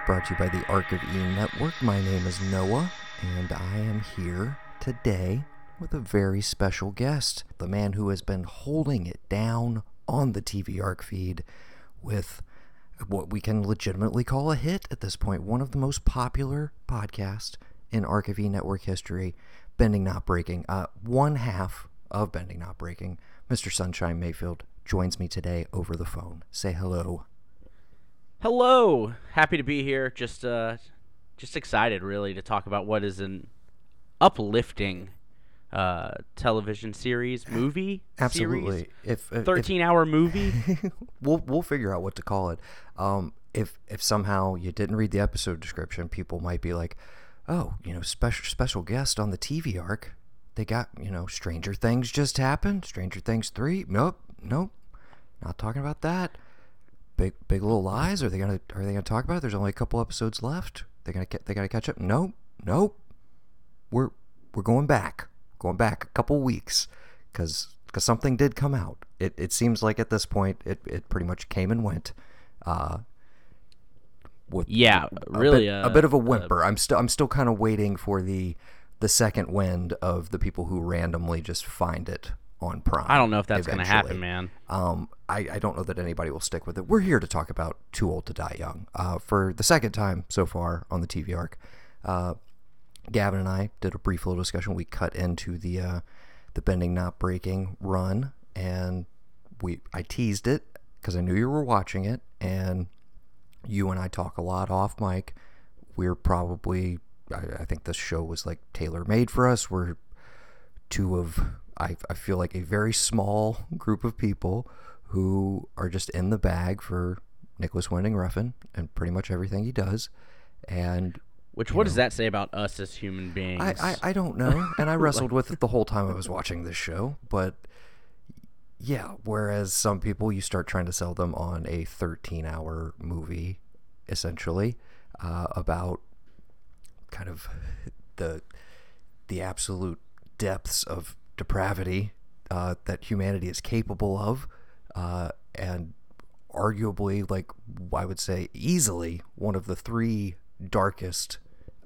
brought to you by the Arc of E Network. My name is Noah, and I am here today with a very special guest, the man who has been holding it down on the TV Arc feed with what we can legitimately call a hit at this point, one of the most popular podcasts in Arc of E Network history, Bending Not Breaking. Uh, one half of Bending Not Breaking, Mr. Sunshine Mayfield, joins me today over the phone. Say hello. Hello, happy to be here. Just, uh, just excited, really, to talk about what is an uplifting uh, television series, movie, Absolutely. series, If, if thirteen-hour movie. we'll we'll figure out what to call it. Um, if if somehow you didn't read the episode description, people might be like, "Oh, you know, special special guest on the TV arc. They got you know, Stranger Things just happened. Stranger Things three. Nope, nope, not talking about that. Big Big Little Lies. Are they gonna Are they gonna talk about? it? There's only a couple episodes left. They gonna They gotta catch up. Nope, nope. We're we're going back, going back a couple weeks, because because something did come out. It it seems like at this point it it pretty much came and went. Uh, with Yeah, a really, bit, uh, a bit of a uh, whimper. I'm still I'm still kind of waiting for the the second wind of the people who randomly just find it on Prime. I don't know if that's gonna happen, man. Um, I, I don't know that anybody will stick with it. We're here to talk about Too Old to Die Young uh, for the second time so far on the TV arc. Uh, Gavin and I did a brief little discussion. We cut into the uh, the bending not breaking run, and we I teased it because I knew you were watching it, and you and I talk a lot off mic. We're probably I, I think this show was like tailor made for us. We're two of I, I feel like a very small group of people who are just in the bag for Nicholas Winding Refn and pretty much everything he does. And Which, what does that say about us as human beings? I, I, I don't know. And I wrestled with it the whole time I was watching this show. But yeah, whereas some people, you start trying to sell them on a 13 hour movie, essentially, uh, about kind of the the absolute depths of depravity uh, that humanity is capable of, uh, and arguably, like I would say, easily one of the three darkest.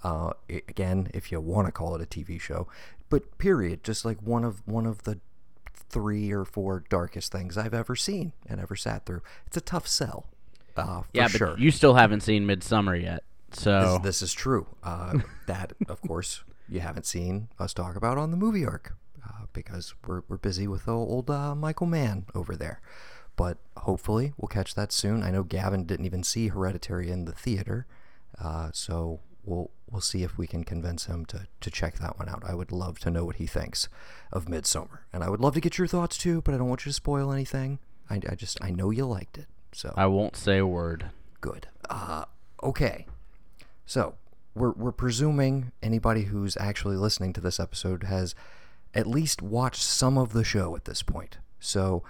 Uh, again, if you want to call it a TV show, but period, just like one of one of the three or four darkest things I've ever seen and ever sat through. It's a tough sell, uh, for yeah, but sure. you still haven't seen Midsommar yet, so This, this is true. Uh, that, of course, you haven't seen us talk about on the movie arc because we're, we're busy with old uh, Michael Mann over there. But hopefully, we'll catch that soon. I know Gavin didn't even see Hereditary in the theater, uh, so we'll we'll see if we can convince him to, to check that one out. I would love to know what he thinks of Midsommar, and I would love to get your thoughts too. But I don't want you to spoil anything. I, I just I know you liked it, so I won't say a word. Good. Uh, okay. So we're we're presuming anybody who's actually listening to this episode has at least watched some of the show at this point. So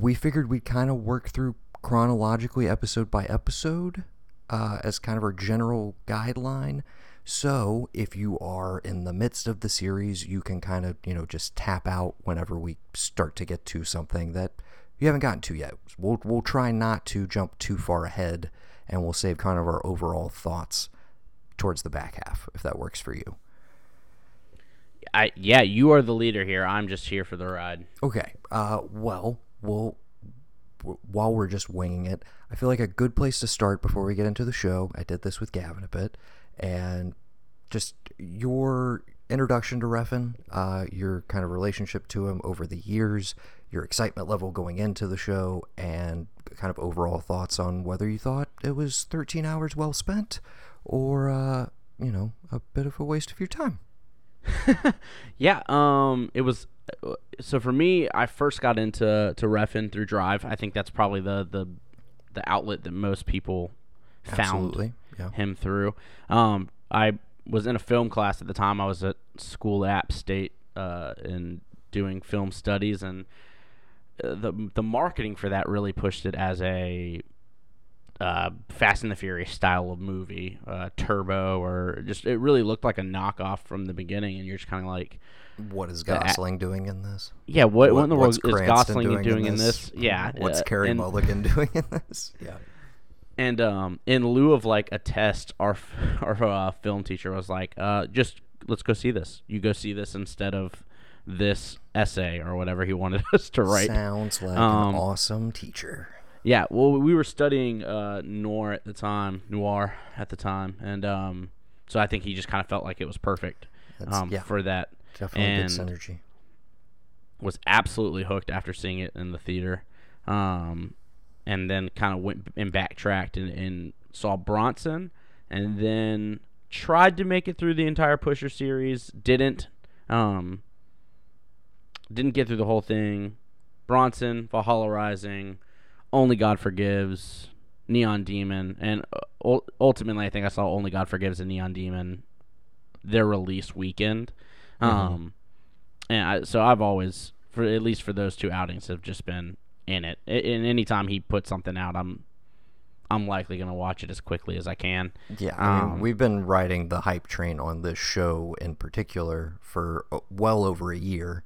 we figured we'd kind of work through chronologically, episode by episode, uh, as kind of our general guideline. So if you are in the midst of the series, you can kind of you know just tap out whenever we start to get to something that you haven't gotten to yet. We'll we'll try not to jump too far ahead, and we'll save kind of our overall thoughts towards the back half, if that works for you. I yeah, you are the leader here. I'm just here for the ride. Okay. Uh, well, we'll while we're just winging it, I feel like a good place to start before we get into the show. I did this with Gavin a bit, and just your introduction to Refn, uh, your kind of relationship to him over the years, your excitement level going into the show, and kind of overall thoughts on whether you thought it was 13 hours well spent, or uh, you know, a bit of a waste of your time. Yeah, um, it was. So for me, I first got into to Refn through Drive. I think that's probably the the the outlet that most people found Absolutely. Yeah. him through. Um, I was in a film class at the time. I was at school at App State uh, and doing film studies, and uh, the the marketing for that really pushed it as a uh, Fast and the Furious style of movie, uh, Turbo, or just it really looked like a knockoff from the beginning, and you're just kind of like, What is Gosling doing in this? yeah, what, what, in the world is Cranston Gosling doing, in this? Yeah, What's uh, Carey and- Mulligan doing in this? Yeah. And um, in lieu of like a test, our our uh, film teacher was like, uh, "Just let's go see this. You go see this instead of this essay or whatever he wanted us to write." Sounds like Um, an awesome teacher. Yeah, well, we were studying uh, noir at the time, noir at the time, and um, so I think he just kind of felt like it was perfect um, yeah, for that. definitely and good synergy. Was absolutely hooked after seeing it in the theater, um, and then kind of went and backtracked and, and saw Bronson, and then tried to make it through the entire Pusher series. Didn't, um, didn't get through the whole thing. Bronson, Valhalla Rising, Only God Forgives, Neon Demon, and uh, ultimately, I think I saw Only God Forgives and Neon Demon their release weekend. Um, and I, so I've always, for at least for those two outings, have just been in it. And anytime he puts something out, I'm, I'm likely gonna watch it as quickly as I can. Yeah, I mean, Um, we've been riding the hype train on this show in particular for uh, well over a year.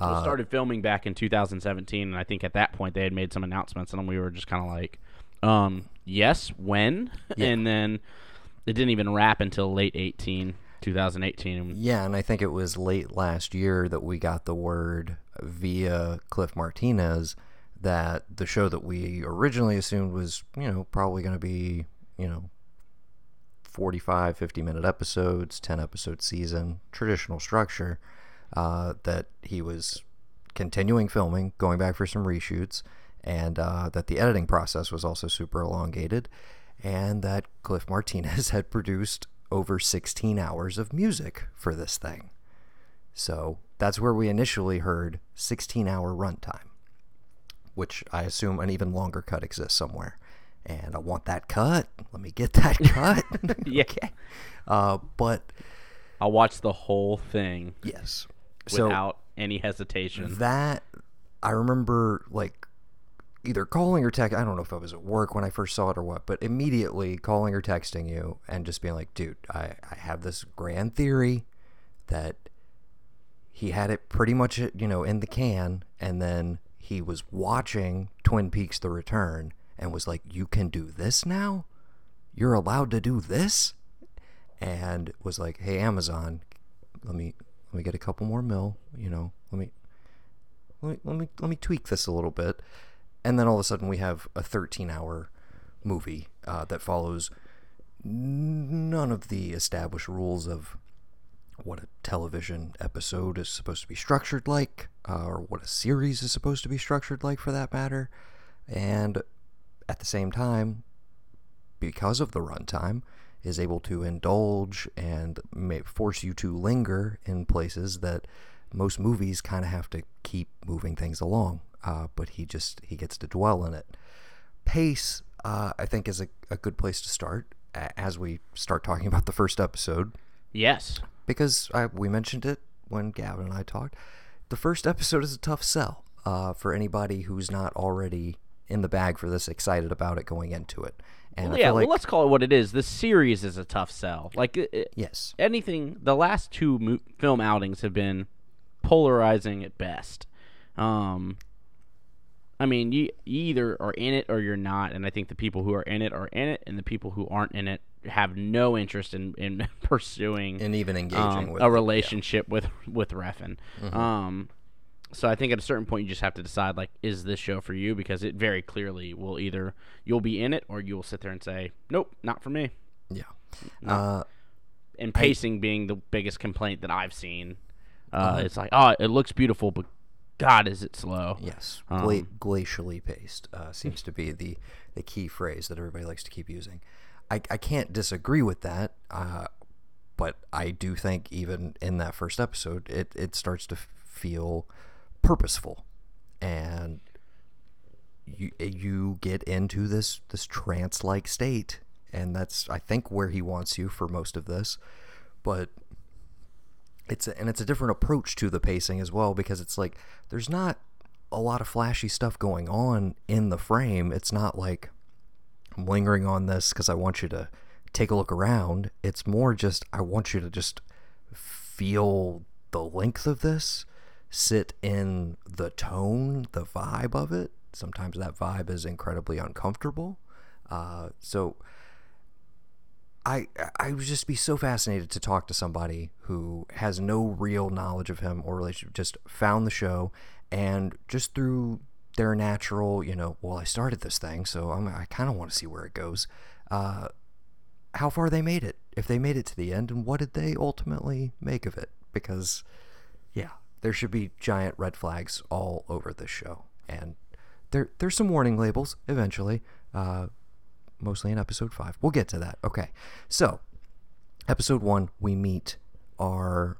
We Uh, started filming back in 2017, and I think at that point they had made some announcements, and we were just kind of like, um, "Yes, when?" Yeah. And then it didn't even wrap until late 18, 2018. Yeah, and I think it was late last year that we got the word via Cliff Martinez that the show that we originally assumed was, you know, probably going to be, you know, 45, 50 minute episodes, 10 episode season, traditional structure, uh, that he was continuing filming, going back for some reshoots, and uh, that the editing process was also super elongated, and that Cliff Martinez had produced over 16 hours of music for this thing. So that's where we initially heard 16 hour runtime, which I assume an even longer cut exists somewhere. And I want that cut. Let me get that cut. Yeah. okay. Uh, but I'll watch the whole thing yes. So without any hesitation. that I remember like either calling or text. I don't know if I was at work when I first saw it or what, but immediately calling or texting you and just being like, dude, I, I have this grand theory that he had it pretty much you know in the can, and then he was watching Twin Peaks: The Return and was like, you can do this now. You're allowed to do this, and was like, hey Amazon, let me let me get a couple more mil. You know, let me let me let me let me tweak this a little bit, and then all of a sudden we have a 13 hour movie uh, that follows none of the established rules of what a television episode is supposed to be structured like, uh, or what a series is supposed to be structured like, for that matter, and at the same time, because of the runtime, is able to indulge and may force you to linger in places that most movies kind of have to keep moving things along. Uh, but he just he gets to dwell in it. Pace, uh, I think, is a, a good place to start as we start talking about the first episode yes. because I, we mentioned it when Gavin and I talked. The first episode is a tough sell uh, for anybody who's not already in the bag for this, excited about it going into it. And Well, yeah, like well, let's call it what it is. The series is a tough sell. Like it, it- yes, anything, the last two mo- film outings have been polarizing at best. Um, I mean, you, you either are in it or you're not, and I think the people who are in it are in it, and the people who aren't in it have no interest in, in pursuing and even engaging um, with a it, yeah. relationship with with Refn. Mhm. Um, so I think at a certain point you just have to decide like, is this show for you? Because it very clearly will either you'll be in it or you will sit there and say, nope, not for me. Yeah. No. Uh, And I- pacing being the biggest complaint that I've seen. Uh, Uh-huh. It's like, oh, it looks beautiful, but God, is it slow? yes, Gla- Um, glacially paced uh, seems to be the the key phrase that everybody likes to keep using. I, I can't disagree with that, uh, but I do think even in that first episode, it, it starts to feel purposeful, and you you get into this this trance like state, and that's I think where he wants you for most of this, but it's a, and it's a different approach to the pacing as well because it's like there's not a lot of flashy stuff going on in the frame. It's not like I'm lingering on this because I want you to take a look around. It's more just I want you to just feel the length of this, sit in the tone, the vibe of it. Sometimes that vibe is incredibly uncomfortable. Uh, so I I would just be so fascinated to talk to somebody who has no real knowledge of him or relationship, just found the show and just through their natural, you know, well, I started this thing, so I'm, I kind of want to see where it goes. Uh, how far they made it, if they made it to the end, and what did they ultimately make of it? Because, yeah, there should be giant red flags all over this show, and there there's some warning labels eventually. Uh, mostly in episode five. We'll get to that. Okay, so episode one, we meet our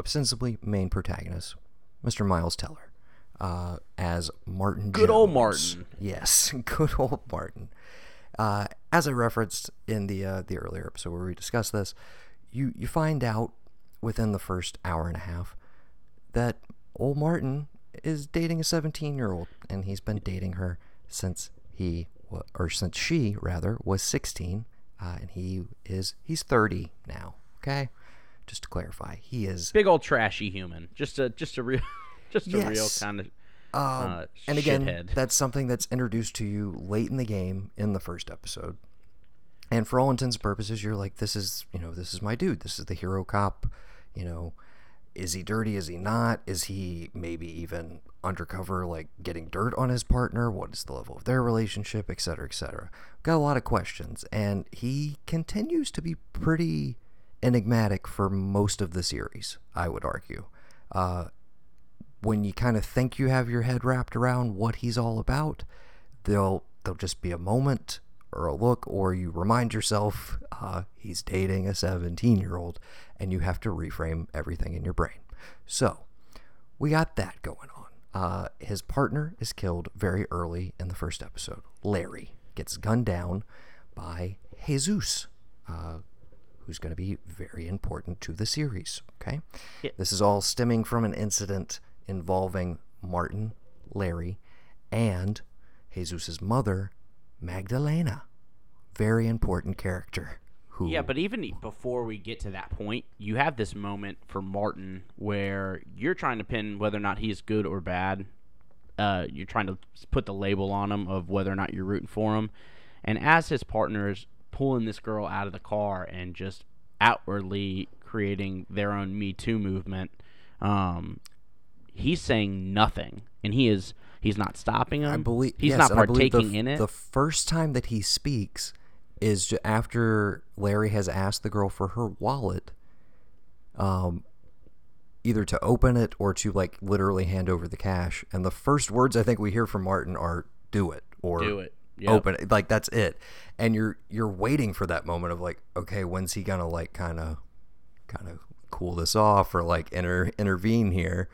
ostensibly main protagonist, Mr. Miles Teller, uh, as Martin. Good old Martin. Yes, good old Martin. Uh, as I referenced in the uh, the earlier episode where we discussed this, you you find out within the first hour and a half that old Martin is dating a 17 year old, and he's been dating her since he or since she rather was 16, uh, and he is he's 30 now. Okay, just to clarify, he is Big old trashy human. Just a just a real just a real kind of Um, uh, and again, shithead. that's something that's introduced to you late in the game in the first episode. And for all intents and purposes, you're like, this is, you know, this is my dude. This is the hero cop. You know, is he dirty? Is he not? Is he maybe even undercover, like getting dirt on his partner? What is the level of their relationship, et cetera, et cetera? Got a lot of questions. And he continues to be pretty enigmatic for most of the series, I would argue. Uh, when you kind of think you have your head wrapped around what he's all about, there'll there'll just be a moment or a look, or you remind yourself uh, he's dating a 17 year old, and you have to reframe everything in your brain. So we got that going on. Uh, his partner is killed very early in the first episode. Larry gets gunned down by Jesus, uh, who's going to be very important to the series. Okay, Yeah. this is all stemming from an incident involving Martin, Larry, and Jesus's mother, Magdalena. Very important character. Who, Yeah, but even before we get to that point, you have this moment for Martin where you're trying to pin whether or not he's good or bad. Uh, you're trying to put the label on him of whether or not you're rooting for him. And as his partner is pulling this girl out of the car and just outwardly creating their own Me Too movement, um, he's saying nothing, and he is he's not stopping him. I believe he's yes, not and partaking the, in it. The first time that he speaks is after Larry has asked the girl for her wallet, um, either to open it or to like literally hand over the cash. And the first words I think we hear from Martin are "Do it" or Do it. Yep. open it. Like that's it. And you're you're waiting for that moment of like, okay, when's he gonna like kind of kind of cool this off or like inter intervene here?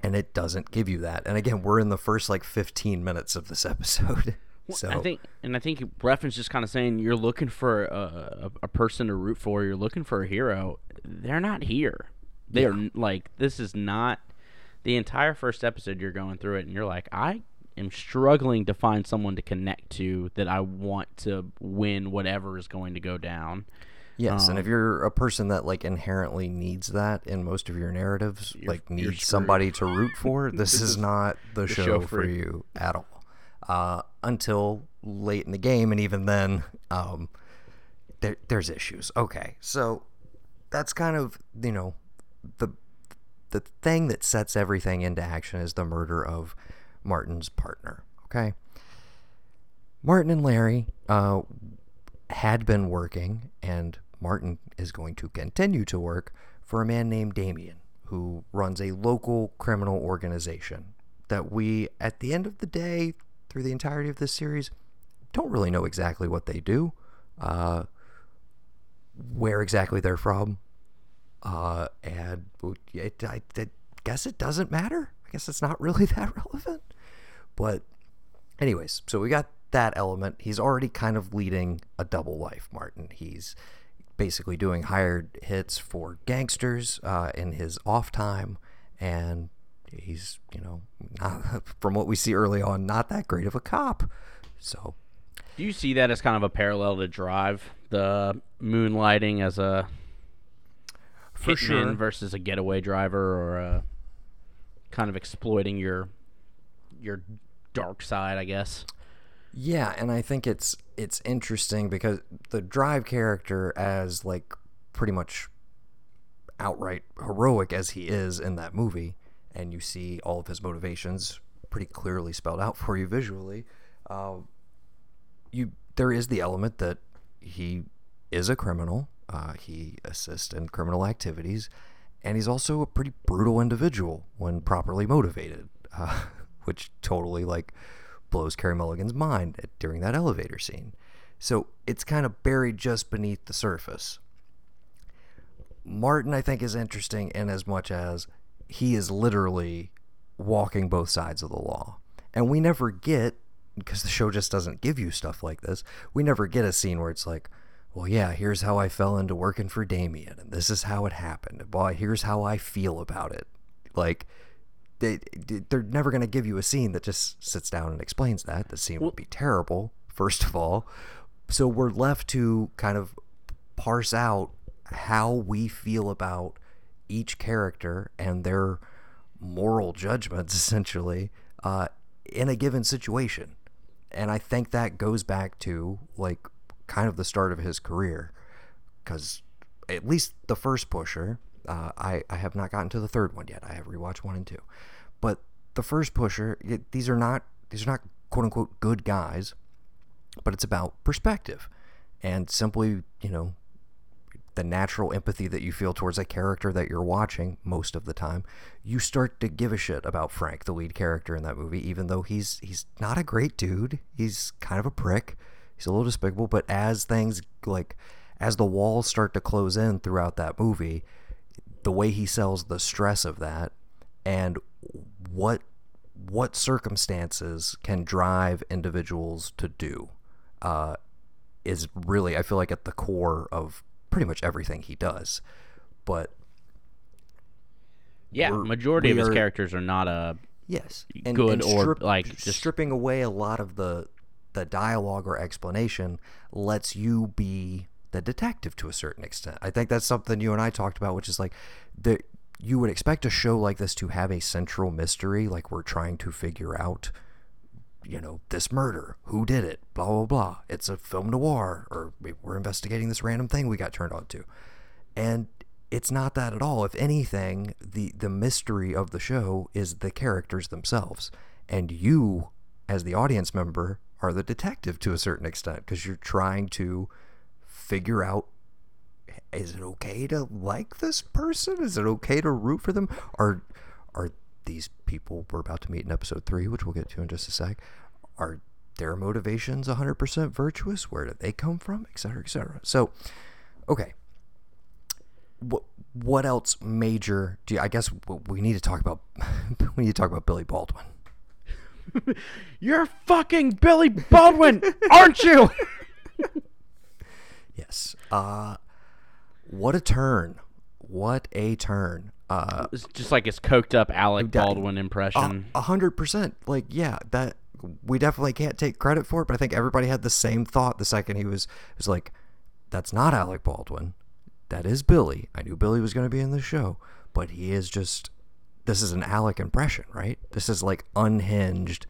And it doesn't give you that. And again, we're in the first like 15 minutes of this episode. so I think, and I think Refn's just kind of saying you're looking for a, a, a person to root for. You're looking for a hero. They're not here. They are n- like this is not the entire first episode. You're going through it, and you're like, I am struggling to find someone to connect to that I want to win whatever is going to go down. Yes, and if um, you're a person that like inherently needs that in most of your narratives, like needs somebody to root for, this, is, not the, show, show for for you. you at all. Uh, until late in the game, and even then, um, there, there's issues. Okay, so that's kind of you know the the thing that sets everything into action is the murder of Martin's partner. Okay, Martin and Larry uh, had been working, and Martin is going to continue to work for a man named Damien, who runs a local criminal organization that we, at the end of the day, through the entirety of this series, don't really know exactly what they do, uh, where exactly they're from, uh, and it, I, I guess it doesn't matter. I guess it's not really that relevant. But, anyways, so we got that element. He's already kind of leading a double life, Martin. He's basically doing hired hits for gangsters uh, in his off time, and he's, you know, not, from what we see early on, not that great of a cop. So, Do you see that as kind of a parallel to Drive, the moonlighting as a For sure. versus a getaway driver, or a kind of exploiting your your dark side, I guess. Yeah, and I think it's it's interesting because the drive character as like pretty much outright heroic as he is in that movie and you see all of his motivations pretty clearly spelled out for you visually uh, you there is the element that he is a criminal uh, he assists in criminal activities and he's also a pretty brutal individual when properly motivated uh, which totally like blows Carey Mulligan's mind during that elevator scene. So it's kind of buried just beneath the surface. Martin, I think, is interesting in as much as he is literally walking both sides of the law. And we never get, because the show just doesn't give you stuff like this, we never get a scene where it's like, well, yeah, here's how I fell into working for Damien, and this is how it happened. Boy, here's how I feel about it. Like, they they're never going to give you a scene that just sits down and explains that. The scene would be terrible, first of all. So we're left to kind of parse out how we feel about each character and their moral judgments, essentially, uh, in a given situation. And I think that goes back to like kind of the start of his career, because at least the first pusher uh, I, I have not gotten to the third one yet. I have rewatched one and two, but the first pusher, it, these are not these are not quote unquote good guys, but it's about perspective, and simply you know the natural empathy that you feel towards a character that you're watching most of the time, you start to give a shit about Frank, the lead character in that movie, even though he's he's not a great dude. He's kind of a prick. He's a little despicable, but as things like as the walls start to close in throughout that movie, the way he sells the stress of that and what what circumstances can drive individuals to do uh, is really I feel like at the core of pretty much everything he does. But yeah, majority of his are, characters are not a uh, yes and, good and strip, or like just stripping away a lot of the the dialogue or explanation lets you be the detective to a certain extent. I think that's something you and I talked about, which is like the you would expect a show like this to have a central mystery, like we're trying to figure out, you know, this murder, who did it, blah blah blah. It's a film noir, or we're investigating this random thing we got turned on to, and it's not that at all. If anything, the the mystery of the show is the characters themselves, and you, as the audience member, are the detective to a certain extent because you're trying to figure out is it okay to like this person? Is it okay to root for them? Are are these people we're about to meet in episode three, which we'll get to in just a sec, are their motivations 100% virtuous? Where did they come from? Et cetera, et cetera. So, okay. What what else major do you, I guess we need to talk about we need to talk about Billy Baldwin. You're fucking Billy Baldwin, aren't you? Yes. Uh, what a turn! What a turn! Uh, it's just like his coked up Alec Baldwin impression. A hundred percent. Like, yeah, that we definitely can't take credit for it, but I think everybody had the same thought the second he was was like, "That's not Alec Baldwin. That is Billy. I knew Billy was going to be in the show, but he is just. This is an Alec impression, right? This is like unhinged."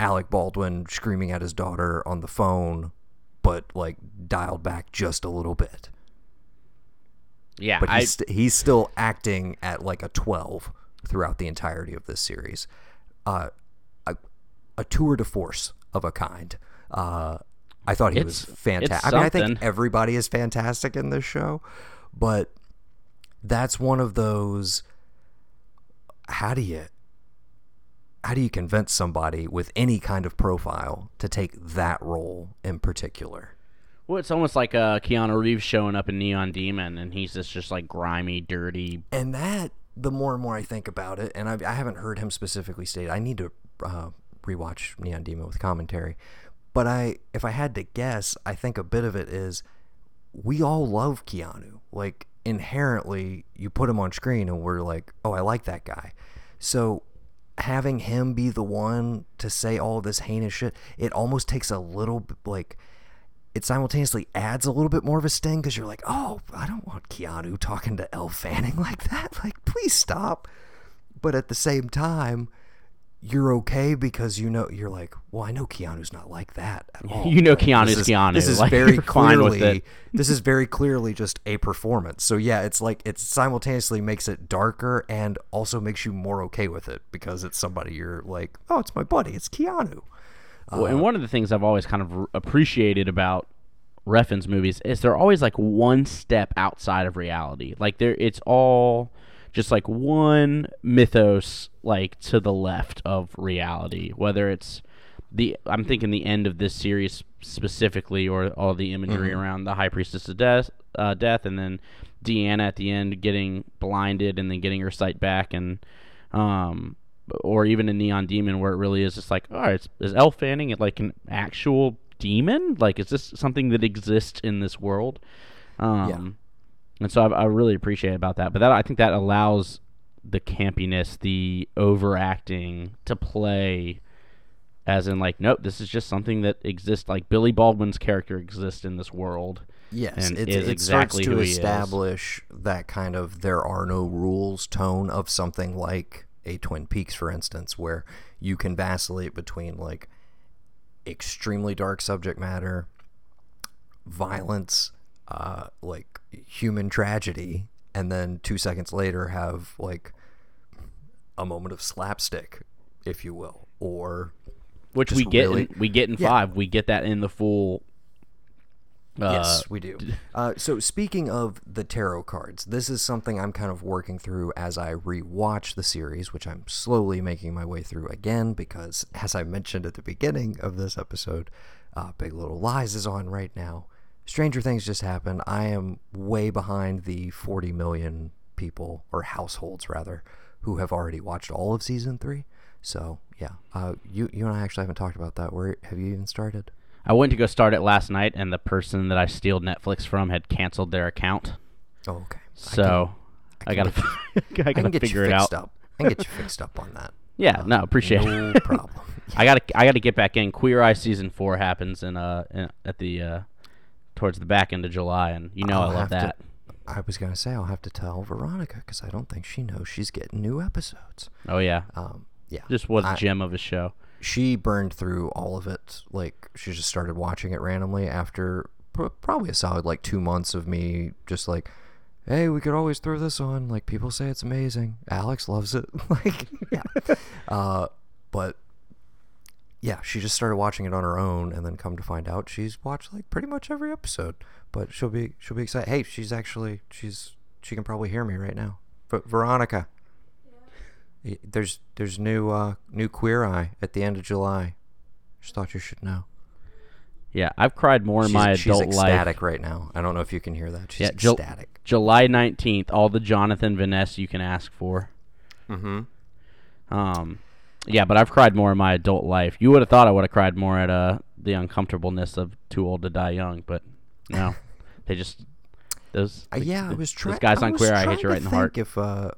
Alec Baldwin screaming at his daughter on the phone but like dialed back just a little bit. Yeah, but he's, st- he's still acting at like a 12 throughout the entirety of this series. Uh, a, a tour de force of a kind. Uh, I thought he it's, was fantastic. I mean, I think everybody is fantastic in this show, but that's one of those. How do you how do you convince somebody with any kind of profile to take that role in particular? Well, it's almost like uh, Keanu Reeves showing up in Neon Demon, and he's just just like grimy, dirty. And that, the more and more I think about it, and I, I haven't heard him specifically state. I need to uh, rewatch Neon Demon with commentary, but I, if I had to guess, I think a bit of it is we all love Keanu. Like inherently, you put him on screen, and we're like, oh, I like that guy. So having him be the one to say all this heinous shit, it almost takes a little like it simultaneously adds a little bit more of a sting because you're like, oh, I don't want Keanu talking to Elle Fanning like that. Like, please stop. But at the same time, you're okay because you know you're like, well, I know Keanu's not like that at all. You know Like, Keanu's this is, Keanu, This is like, very you're fine with clearly this is very clearly just a performance. So yeah, it's like it simultaneously makes it darker and also makes you more okay with it because it's somebody you're like, oh, it's my buddy, it's Keanu. Well, uh, and one of the things I've always kind of appreciated about Refn's movies is they're always like one step outside of reality. Like they're it's all just like one mythos like to the left of reality. Whether it's the I'm thinking the end of this series specifically, or all the imagery around the High Priestess of Death, uh, death, and then Deanna at the end getting blinded and then getting her sight back, and um, or even in Neon Demon where it really is just like, all right, is, is Elle Fanning like an actual demon? Like, is this something that exists in this world? Um, And so I, I really appreciate about that. But that I think that allows the campiness, the overacting to play as in like, nope, this is just something that exists. Like Billy Baldwin's character exists in this world. Yes, and it, is it exactly starts to who he is. establish that kind of there are no rules tone of something like a Twin Peaks, for instance, where you can vacillate between like extremely dark subject matter, violence, uh, like human tragedy, and then two seconds later have like a moment of slapstick, if you will, or Which we get really- in, we get in Yeah. five. We get that in the full uh, yes, we do. Uh, so speaking of the tarot cards, this is something I'm kind of working through as I rewatch the series, which I'm slowly making my way through again because, as I mentioned at the beginning of this episode, uh, Big Little Lies is on right now. Stranger Things just happened. I am way behind the 40 million people or households rather who have already watched all of season three. So yeah, uh, you you and I actually haven't talked about that. Where have you even started? I went to go start it last night, and the person that I steal Netflix from had canceled their account. Oh, okay. So I, can gotta, I I can gotta get figure it fixed out. up. I can get you fixed up on that. Yeah, no, appreciate No it. No problem. I gotta, I gotta get back in. Queer Eye season four happens in uh in, at the uh towards the back end of July, and you know I'll I love have to- that. I was gonna say I'll have to tell Veronica because I don't think she knows she's getting new episodes. Oh yeah, Um, yeah, just was a I- gem of a show. she burned through all of it. Like she just started watching it randomly after pr- probably a solid like two months of me just like, hey, we could always throw this on. Like people say it's amazing. Alex loves it. like yeah, uh, but yeah, she just started watching it on her own, and then come to find out she's watched like pretty much every episode. But she'll be she'll be excited. Hey, she's actually she's she can probably hear me right now. But Veronica. Y- There's there's new uh, new Queer Eye at the end of July. Just thought you should know. Yeah, I've cried more in my adult life. She's ecstatic right now. I don't know if you can hear that. She's Yeah, ecstatic. July nineteenth, all the Jonathan Van Ness you can ask for. mm-hmm. Um, yeah, but I've cried more in my adult life. You would have thought I would have cried more at uh the uncomfortableness of Too Old to Die Young, but no, they just those. Uh, yeah, I was trying. Those guys I on Queer Eye hit you right in the heart. If uh,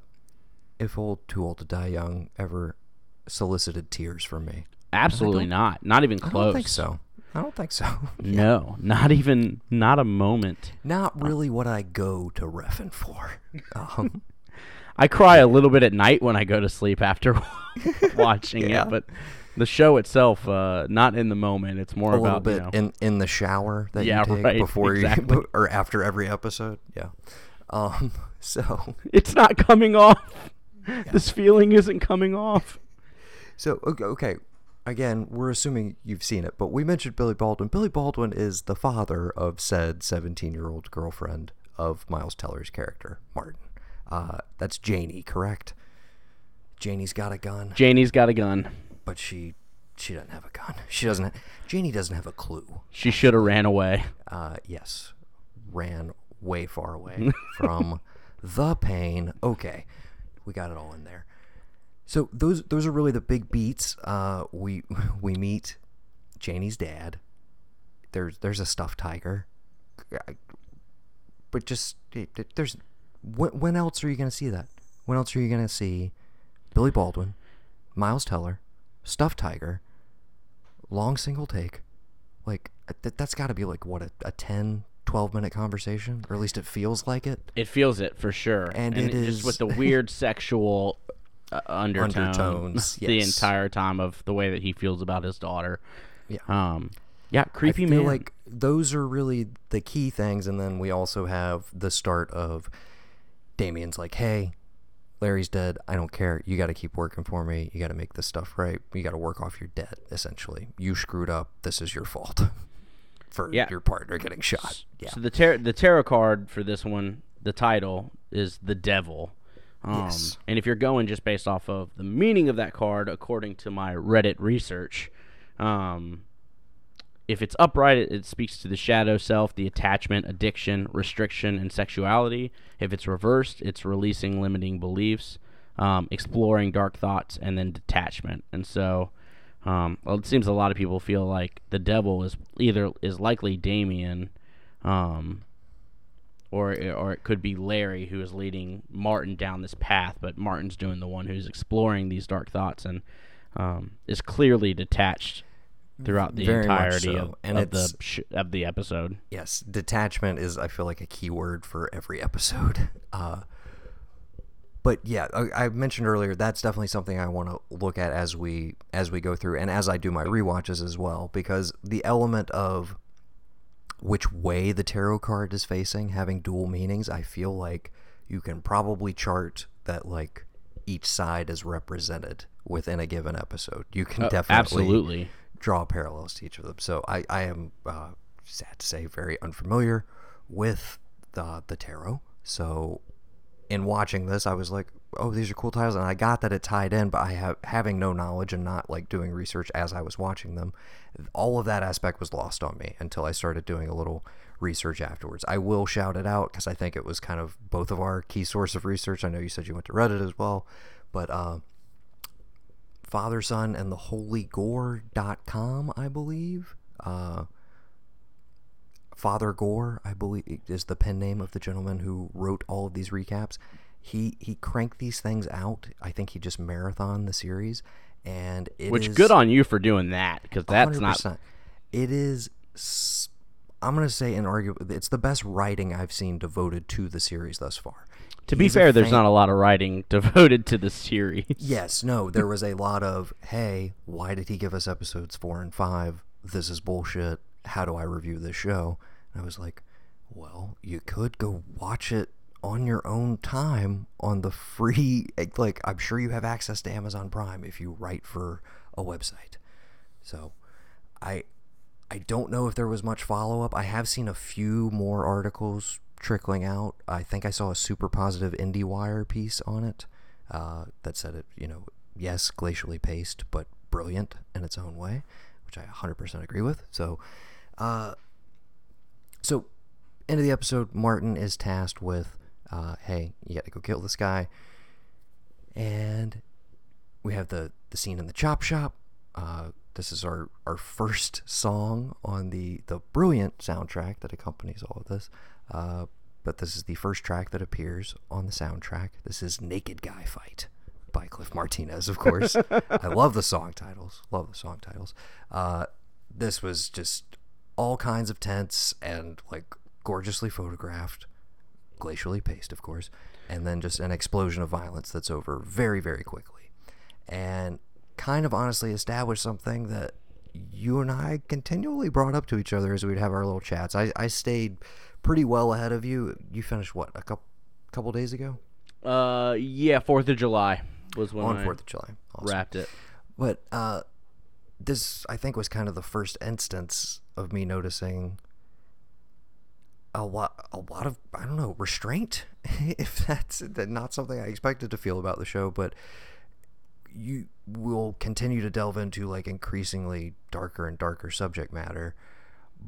if old Too Old to Die Young ever solicited tears from me, Absolutely not. Not even I close. don't think so. I don't think so. No, not even not a moment. Not really what I go to Refn for. Um, I cry a little bit at night when I go to sleep after watching Yeah. it, but the show itself, uh, not in the moment. It's more a about little bit you know, in in the shower that Yeah, you take right, before exactly. you or after every episode. Yeah. Um. So it's not coming off. This feeling isn't coming off. so okay, okay. Again, we're assuming you've seen it, but we mentioned Billy Baldwin. Billy Baldwin is the father of said 17-year-old girlfriend of Miles Teller's character, Martin. Uh, that's Janie, correct? Janie's got a gun, Janie's got a gun. but she she doesn't have a gun. She doesn't. Ha- Janie doesn't have a clue. She should have ran away. uh, yes, ran way far away from the pain. Okay, we got it all in there. So those those are really the big beats. Uh, we we meet Janie's dad. There's there's a stuffed tiger, but just there's when, when else are you gonna see that? When else are you gonna see Billy Baldwin, Miles Teller, stuffed tiger, long single take? like uh, th- that's got to be like what a, a 10 12 minute conversation or at least it feels like it It feels it for sure, And it just with the weird sexual uh, undertone Undertones, the entire time of the way that he feels about his daughter. Yeah. Um, yeah, creepy I feel man. like those are really the key things, and then we also have the start of Damien's like, "Hey, Larry's dead. I don't care. You got to keep working for me. You got to make this stuff right. You got to work off your debt. Essentially, you screwed up. This is your fault for Yeah. your partner getting shot. Yeah, So the tar- the tarot card for this one, the title is the Devil. Um, Yes. And if you're going just based off of the meaning of that card, according to my Reddit research, um, if it's upright, it, it speaks to the shadow self, the attachment, addiction, restriction, and sexuality. If it's reversed, it's releasing limiting beliefs, um, exploring dark thoughts, and then detachment. And so, um, well, it seems a lot of people feel like the devil is either is likely Damien, um, or or it could be Larry who is leading Martin down this path, but Martin's doing the one who's exploring these dark thoughts and um, is clearly detached throughout the Very entirety so. of, And of the sh- of the episode. yes. Detachment is, I feel like, a key word for every episode. Uh, but yeah, I, I mentioned earlier that's definitely something I want to look at as we as we go through, and as I do my rewatches as well, because the element of which way the tarot card is facing, having dual meanings, I feel like you can probably chart that like each side is represented within a given episode. You can Uh, definitely absolutely. Draw parallels to each of them. So I, I am uh, sad to say very unfamiliar with the the tarot. So in watching this, I was like, oh, these are cool tiles, and I got that it tied in, but I have having no knowledge and not like doing research as I was watching them. All of that aspect was lost on me until I started doing a little research afterwards. I will shout it out because I think it was kind of both of our key source of research. I know you said you went to Reddit as well, but uh, Father, Son, and the Holy Gore.com, I believe. Uh, Father Gore, I believe, is the pen name of the gentleman who wrote all of these recaps. He he cranked these things out. I think he just marathon the series, and it Which good on you for doing that because that's not 100%. It is. I'm gonna say an argument. It's the best writing I've seen devoted to the series thus far. To be fair, there's not a lot of writing devoted to the series. Yes, no, there was a lot of, hey, why did he give us episodes four and five? This is bullshit. How do I review this show? And I was like, well, you could go watch it on your own time on the free, like, I'm sure you have access to Amazon Prime if you write for a website. So, I. I don't know if there was much follow up. I have seen a few more articles trickling out. I think I saw a super positive IndieWire piece on it uh, that said it, you know, yes, glacially paced, but brilliant in its own way, which I 100% agree with. So, uh, so end of the episode, Martin is tasked with, uh, hey, you got to go kill this guy, and we have the the scene in the chop shop. Uh, this is our, our first song on the, the brilliant soundtrack that accompanies all of this. Uh, but this is the first track that appears on the soundtrack. This is Naked Guy Fight by Cliff Martinez, of course. I love the song titles. Love the song titles. Uh, this was just all kinds of tents and like gorgeously photographed, glacially paced, of course, and then just an explosion of violence that's over very, very quickly. And kind of honestly established something that you and I continually brought up to each other as we'd have our little chats. I, I stayed pretty well ahead of you. You finished what a couple couple days ago Uh, yeah, Fourth of July was when on Fourth of July. Awesome. wrapped it. But uh, this, I think, was kind of the first instance of me noticing a lot, a lot of I don't know restraint, if that's not something I expected to feel about the show, but you will continue to delve into like increasingly darker and darker subject matter,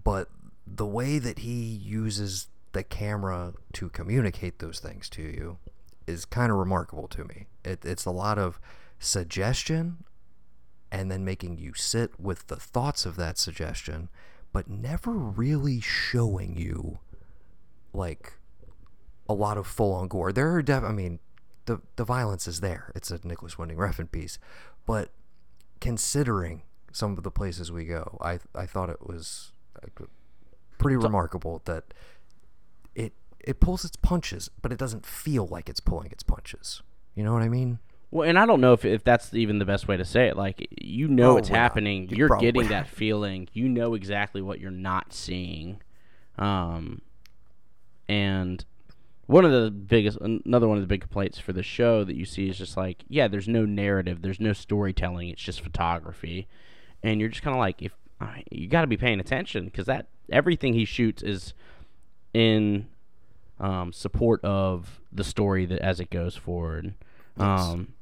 but the way that he uses the camera to communicate those things to you is kind of remarkable to me. It, it's a lot of suggestion and then making you sit with the thoughts of that suggestion, but never really showing you like a lot of full on gore. There are def- I mean, the the violence is there. It's a Nicholas Winding Refn piece, but considering some of the places we go, I I thought it was pretty remarkable that it it pulls its punches, but it doesn't feel like it's pulling its punches. You know what I mean? Well, and I don't know if, if that's even the best way to say it. Like you know Oh, it's happening. You You're probably getting that feeling. You know exactly what you're not seeing. Um, and one of the biggest, another one of the big complaints for the show that you see is just like, yeah, there's no narrative, there's no storytelling. It's just photography, and you're just kind of like, if I- you got to be paying attention because that everything he shoots is in um, support of the story that as it goes forward. Um,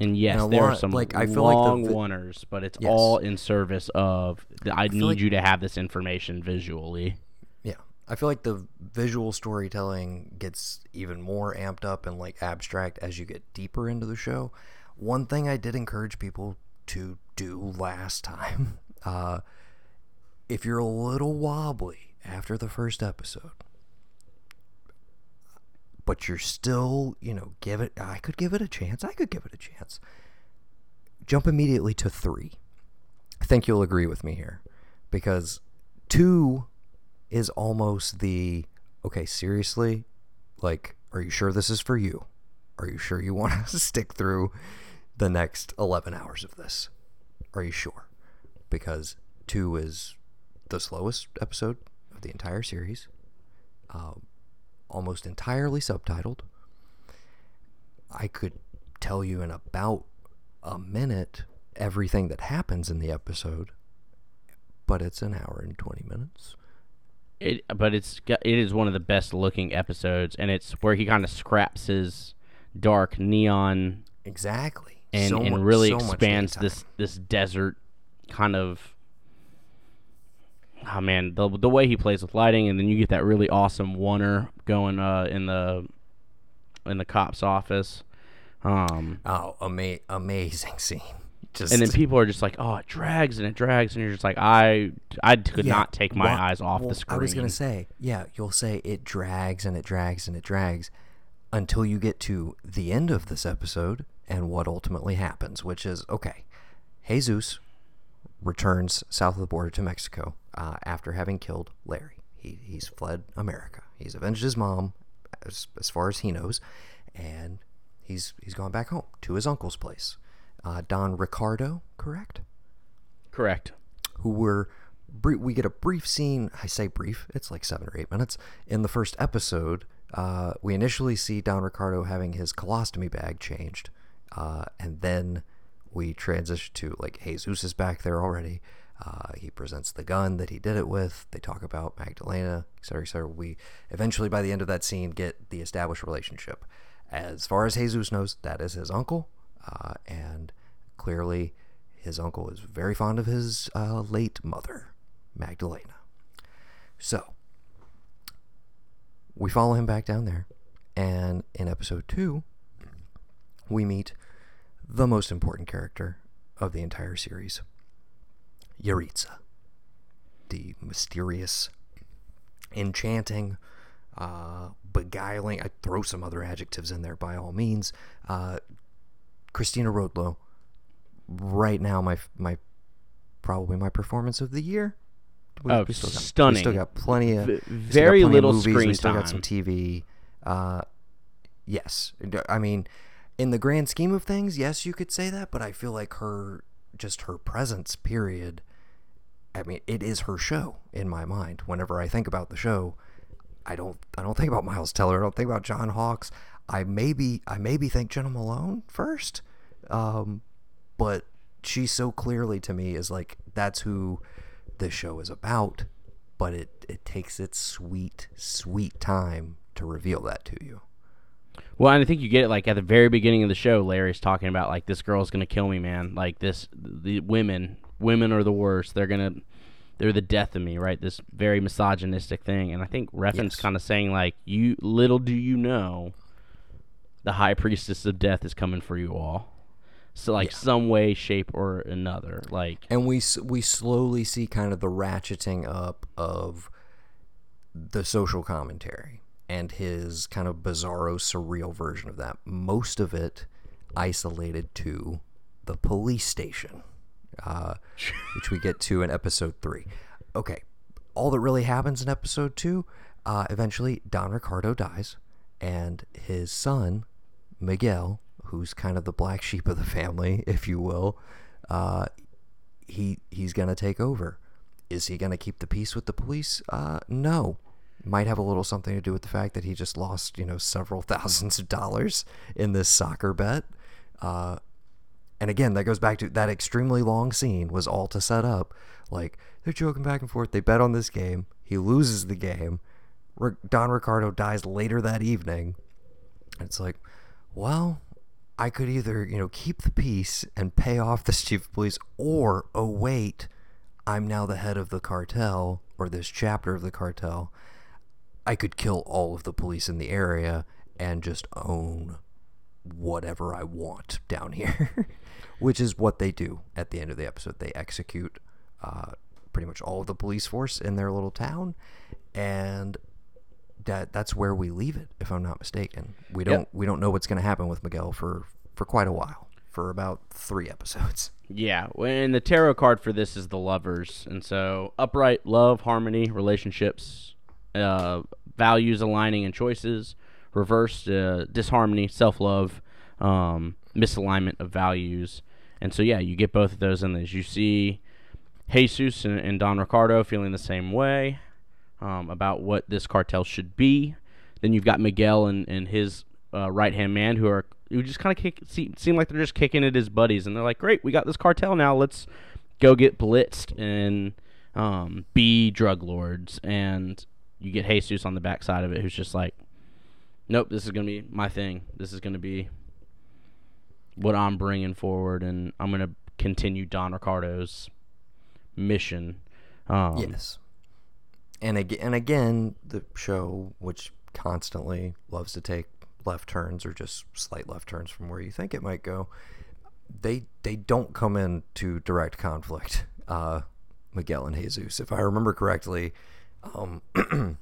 and yes, a there are some like, I feel like the long vi- oneers, but it's Yes. all in service of the, I, need like- you to have this information visually. Yeah. I feel like the visual storytelling gets even more amped up and like abstract as you get deeper into the show. One thing I did encourage people to do last time, uh, if you're a little wobbly after the first episode, but you're still, you know, give it, I could give it a chance. I could give it a chance. Jump immediately to three. I think you'll agree with me here because two is almost the okay, seriously? Like, are you sure this is for you? Are you sure you want to stick through the next 11 hours of this? Are you sure? Because two is the slowest episode of the entire series, uh, almost entirely subtitled. I could tell you in about a minute everything that happens in the episode, but it's an hour and 20 minutes. It, but it's got- it is one of the best looking episodes, and it's where he kind of scraps his dark neon Exactly. and, So and mu- really so expands this this desert kind of. Oh man, the the way he plays with lighting, and then you get that really awesome oneer going uh, in the in the cop's office. Um, Oh, ama- amazing scene. Just and then people are just like, "Oh, it drags and it drags," and you're just like, "I, I could Yeah, not take my wha- eyes off well, the screen." I was gonna say, yeah, you'll say it drags and it drags and it drags until you get to the end of this episode and what ultimately happens, which is okay. Jesus returns south of the border to Mexico uh, after having killed Larry. He, he's fled America. He's avenged his mom, as, as far as he knows, and he's he's gone back home to his uncle's place. Uh, Don Ricardo, correct? Correct. who were we get a brief scene i say brief it's like seven or eight minutes in the first episode uh, we initially see don ricardo having his colostomy bag changed uh, and then we transition to like jesus is back there already. Uh, he presents the gun that he did it with. They talk about magdalena etc etc we eventually by the end of that scene get the established relationship. As far as jesus knows that is his uncle uh, and clearly his uncle is very fond of his uh, late mother, Magdalena. So, we follow him back down there, and in episode two, we meet the most important character of the entire series, Yaritza, the mysterious, enchanting, uh, beguiling. I throw some other adjectives in there by all means. Uh, Cristina Rodlo, right now my my probably my performance of the year. We- Oh, we still got, We still got plenty of V- we still got very plenty of little movies, screen We still got some. TV. Uh, yes, I mean, in the grand scheme of things, yes, you could say that. But I feel like her, just her presence, period. I mean, it is her show in my mind. Whenever I think about the show, I don't I don't think about Miles Teller. I don't think about John Hawkes. I maybe I maybe think Jena Malone first, um, but she so clearly to me is like that's who this show is about. But it it takes its sweet sweet time to reveal that to you. Well, and I think you get it like at the very beginning of the show. Larry's talking about like this girl's gonna kill me, man. Like this, the women, women are the worst. They're gonna, they're the death of me, right? This very misogynistic thing. And I think Refn's Yes. kind of saying like, you little do you know, the high priestess of death is coming for you all. So like Yeah. some way, shape, or another, like and we we slowly see kind of the ratcheting up of the social commentary and his kind of bizarro surreal version of that most of it isolated to the police station uh, which we get to in episode three okay all that really happens in episode two uh, eventually don ricardo dies and his son miguel who's kind of the black sheep of the family, if you will, uh, he he's gonna take over. Is he gonna keep the peace with the police? Uh, no. Might have a little something to do with the fact that he just lost, you know, several thousands of dollars in this soccer bet. Uh, and again, that goes back to that extremely long scene was all to set up. Like they're joking back and forth. They bet on this game. He loses the game. Don Ricardo dies later that evening. It's like, well, I could either you know keep the peace and pay off this chief of police, or oh wait, I'm now the head of the cartel or this chapter of the cartel. I could kill all of the police in the area and just own whatever I want down here. which is what they do at the end of the episode. They execute uh, pretty much all of the police force in their little town, and that that's where we leave it, if I'm not mistaken. We don't yep. we don't know what's going to happen with Miguel for for quite a while, for about three episodes. Yeah, and the tarot card for this is the lovers, and so upright love, harmony, relationships, uh, values aligning and choices. Reversed uh, disharmony, self love, um, misalignment of values, and so, yeah, you get both of those in this. You see Jesus and, and Don Ricardo feeling the same way um, about what this cartel should be. Then you've got Miguel and, and his uh, right hand man who are who just kind of see, seem like they're just kicking at his buddies, and they're like, "Great, we got this cartel now. Let's go get blitzed and um, be drug lords." And you get Jesus on the backside of it, who's just like, "Nope, this is gonna be my thing. This is gonna be what I'm bringing forward, and I'm going to continue Don Ricardo's mission. Um, yes. And again, and again, the show, which constantly loves to take left turns or just slight left turns from where you think it might go, they they don't come into direct conflict. Uh, Miguel and Jesus, if I remember correctly, um,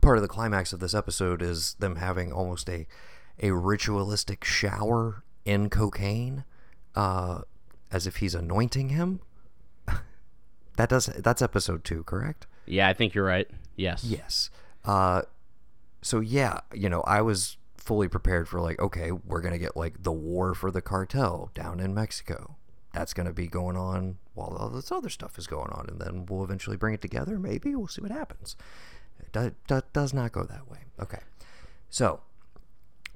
part of the climax of this episode is them having almost a a ritualistic shower in cocaine, uh, as if he's anointing him. that does that's episode two, correct? Yeah, I think you're right. Yes. Yes. Uh, so yeah, you know, I was fully prepared for like, okay, we're gonna get like the war for the cartel down in Mexico. That's gonna be going on while all this other stuff is going on, and then we'll eventually bring it together. Maybe we'll see what happens. It do, do, does not go that way. Okay, so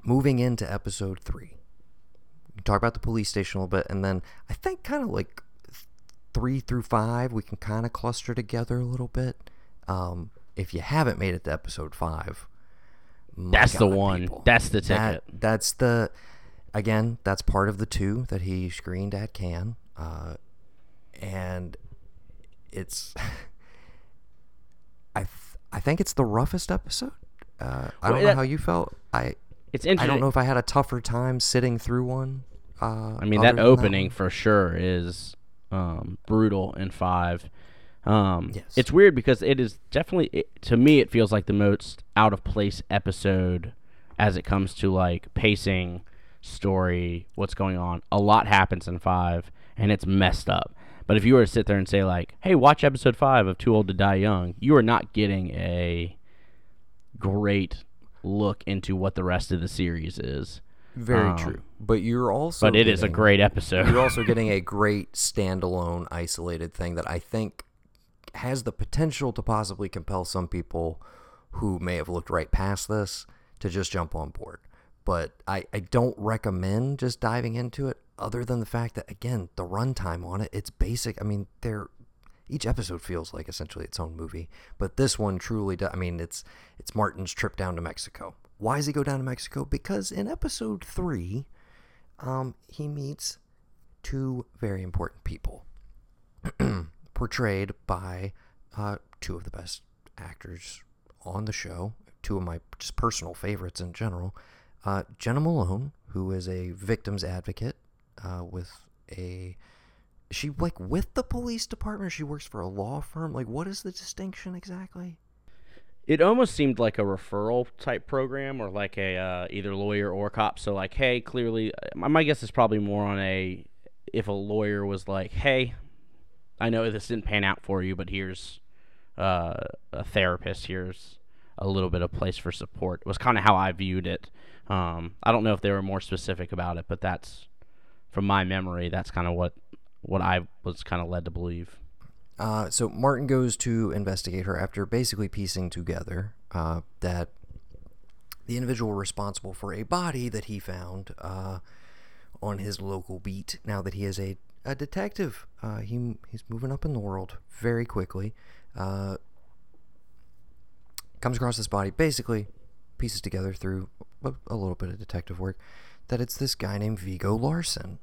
moving into episode three we talk about the police station a little bit, and then I think kind of like three through five, we can kind of cluster together a little bit. Um, if you haven't made it to episode five, that's God, the one. People, that's the ticket. That, that's the again. That's part of the two that he screened at Cannes, uh, and it's. I th- I think it's the roughest episode. Uh, I don't know how you felt. I it's interesting. I don't know if I had a tougher time sitting through one. Uh, I mean, that opening that for sure is um, brutal in five. Um, yes. It's weird because it is definitely, it, to me, it feels like the most out of place episode as it comes to like pacing, story, what's going on. A lot happens in five, and it's messed up. But if you were to sit there and say like, "Hey, watch episode five of Too Old to Die Young," you are not getting a great look into what the rest of the series is. Very um, true. But you're also But it getting, is a great episode. you're also getting a great standalone isolated thing that I think has the potential to possibly compel some people who may have looked right past this to just jump on board. But I, I don't recommend just diving into it other than the fact that again, the runtime on it, it's basic. I mean, they're each episode feels like essentially its own movie, but this one truly does. I mean, it's it's Martin's trip down to Mexico. Why does he go down to Mexico? Because in episode three, um, he meets two very important people, portrayed by uh, two of the best actors on the show, two of my just personal favorites in general. Uh, Jena Malone, who is a victim's advocate uh, with a she like with the police department she works for a law firm? Like what is the distinction exactly? It almost seemed like a referral type program or like a uh, either lawyer or cop. So like hey clearly uh, my guess is probably more on a if a lawyer was like hey i know this didn't pan out for you but here's uh, a therapist here's a little bit of place for support. Was kind of how I viewed it. Um, I don't know if they were more specific about it, but that's from my memory. That's kind of what what I was kind of led to believe. Uh, so Martin goes to investigate her after basically piecing together uh, that the individual responsible for a body that he found uh, on his local beat. Now that he is a, a detective, uh, he he's moving up in the world very quickly. Comes across this body, basically pieces together through a, a little bit of detective work that it's this guy named Viggo Larsen.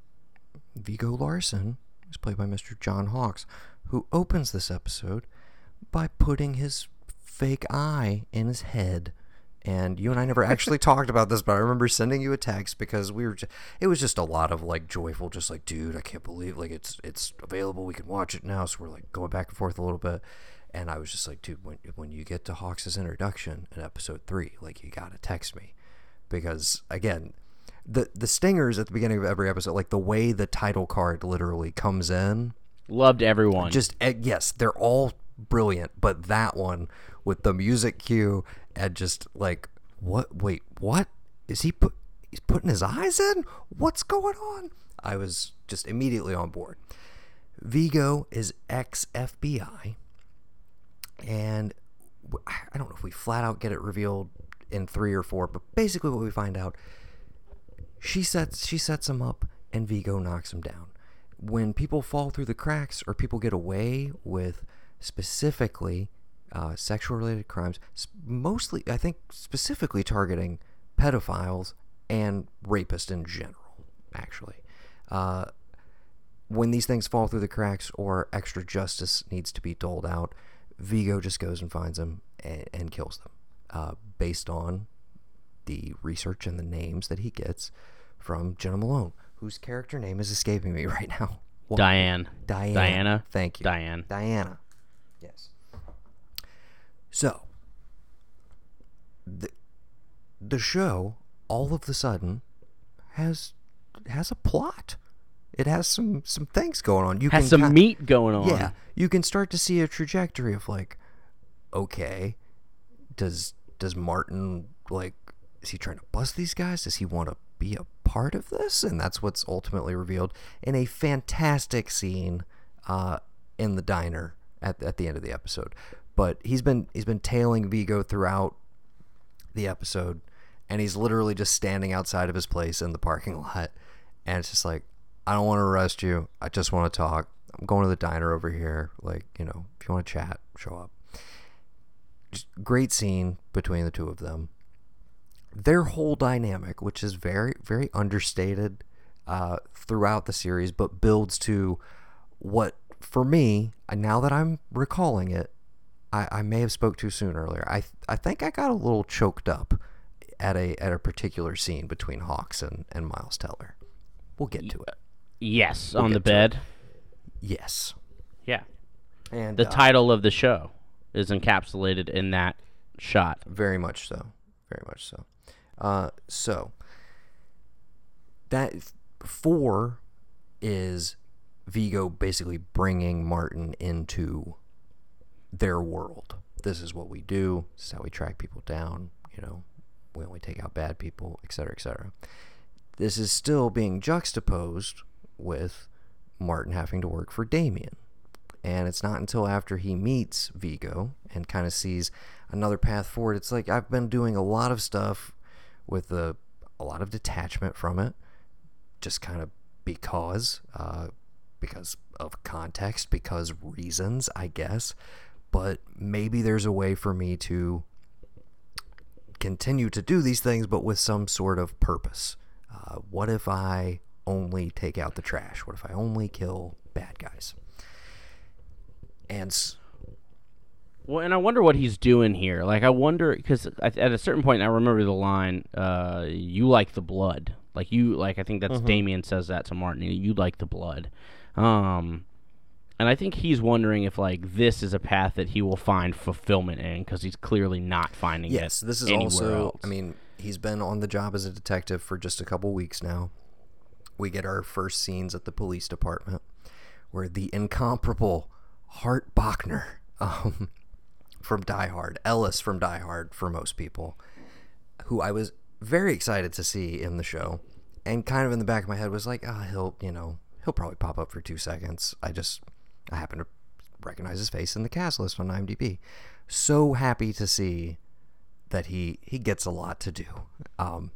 Viggo Larsen is played by Mr. John Hawkes, who opens this episode by putting his fake eye in his head. And you and I never actually talked about this, but I remember sending you a text because we were. Just, it was just a lot of like joyful, just like, dude, I can't believe like it's it's available. We can watch it now. So we're like going back and forth a little bit. And I was just like, dude, when when you get to Hawkes' introduction in episode three, like you gotta text me, because again, the the stingers at the beginning of every episode, like the way the title card literally comes in, Loved everyone. just eh, yes, they're all brilliant, but that one with the music cue and just like what? Wait, what is he put? He's putting his eyes in. What's going on? I was just immediately on board. Viggo is ex FBI, and I don't know if we flat out get it revealed in three or four, but basically what we find out she sets she sets him up and Viggo knocks him down. When people fall through the cracks or people get away with specifically uh, sexual related crimes, mostly I think specifically targeting pedophiles and rapists in general, actually. Uh, when these things fall through the cracks or extra justice needs to be doled out, Viggo just goes and finds them and, and kills them uh, based on the research and the names that he gets from Jena Malone, whose character name is escaping me right now. What- Diane. Diana. Diana. Thank you. Diane. Diana. Yes. So, the, the show all of the sudden has has a plot. It has some some things going on. You Has can some meat going on. yeah, you can start to see a trajectory of like, okay, does does Martin like is he trying to bust these guys? Does he want to be a part of this? And that's what's ultimately revealed in a fantastic scene uh, in the diner at at the end of the episode. But he's been he's been tailing Viggo throughout the episode, and he's literally just standing outside of his place in the parking lot, and it's just like, I don't want to arrest you. I just want to talk. I'm going to the diner over here. Like, you know, if you want to chat, show up. Just great scene between the two of them. Their whole dynamic, which is very, very understated uh, throughout the series, but builds to what, for me, now that I'm recalling it, I, I may have spoke too soon earlier. I I think I got a little choked up at a at a particular scene between Hawkes and, and Miles Teller. We'll get to it. Yes, on the bed. Yes. Yeah. And The uh, title of the show is encapsulated in that shot. Very much so. Very much so. Uh, so that four is Viggo basically bringing Martin into their world. This is what we do. This is how we track people down. You know, we only take out bad people, et cetera, et cetera. This is still being juxtaposed with Martin having to work for Damien. And it's not until after he meets Viggo and kind of sees another path forward. It's like I've been doing a lot of stuff with a, a lot of detachment from it, just kind of because, uh, because of context, because reasons, I guess. But maybe there's a way for me to continue to do these things, but with some sort of purpose. Uh, what if I only take out the trash? What if I only kill bad guys? And Well, and I wonder what he's doing here. Like, I wonder because at a certain point, I remember the line, uh, "You like the blood." Like you, like I think that's Damien says that to Martin. You like the blood, um, and I think he's wondering if like this is a path that he will find fulfillment in because he's clearly not finding it. yes, this is also. else. I mean, he's been on the job as a detective for just a couple weeks now. We get our first scenes at the police department, where the incomparable Hart Bochner um, from Die Hard, Ellis from Die Hard for most people, who I was very excited to see in the show, and kind of in the back of my head was like, ah, he'll, you know, he'll probably pop up for two seconds. I just, I happen to recognize his face in the cast list on IMDb. So happy to see that he he gets a lot to do. Um,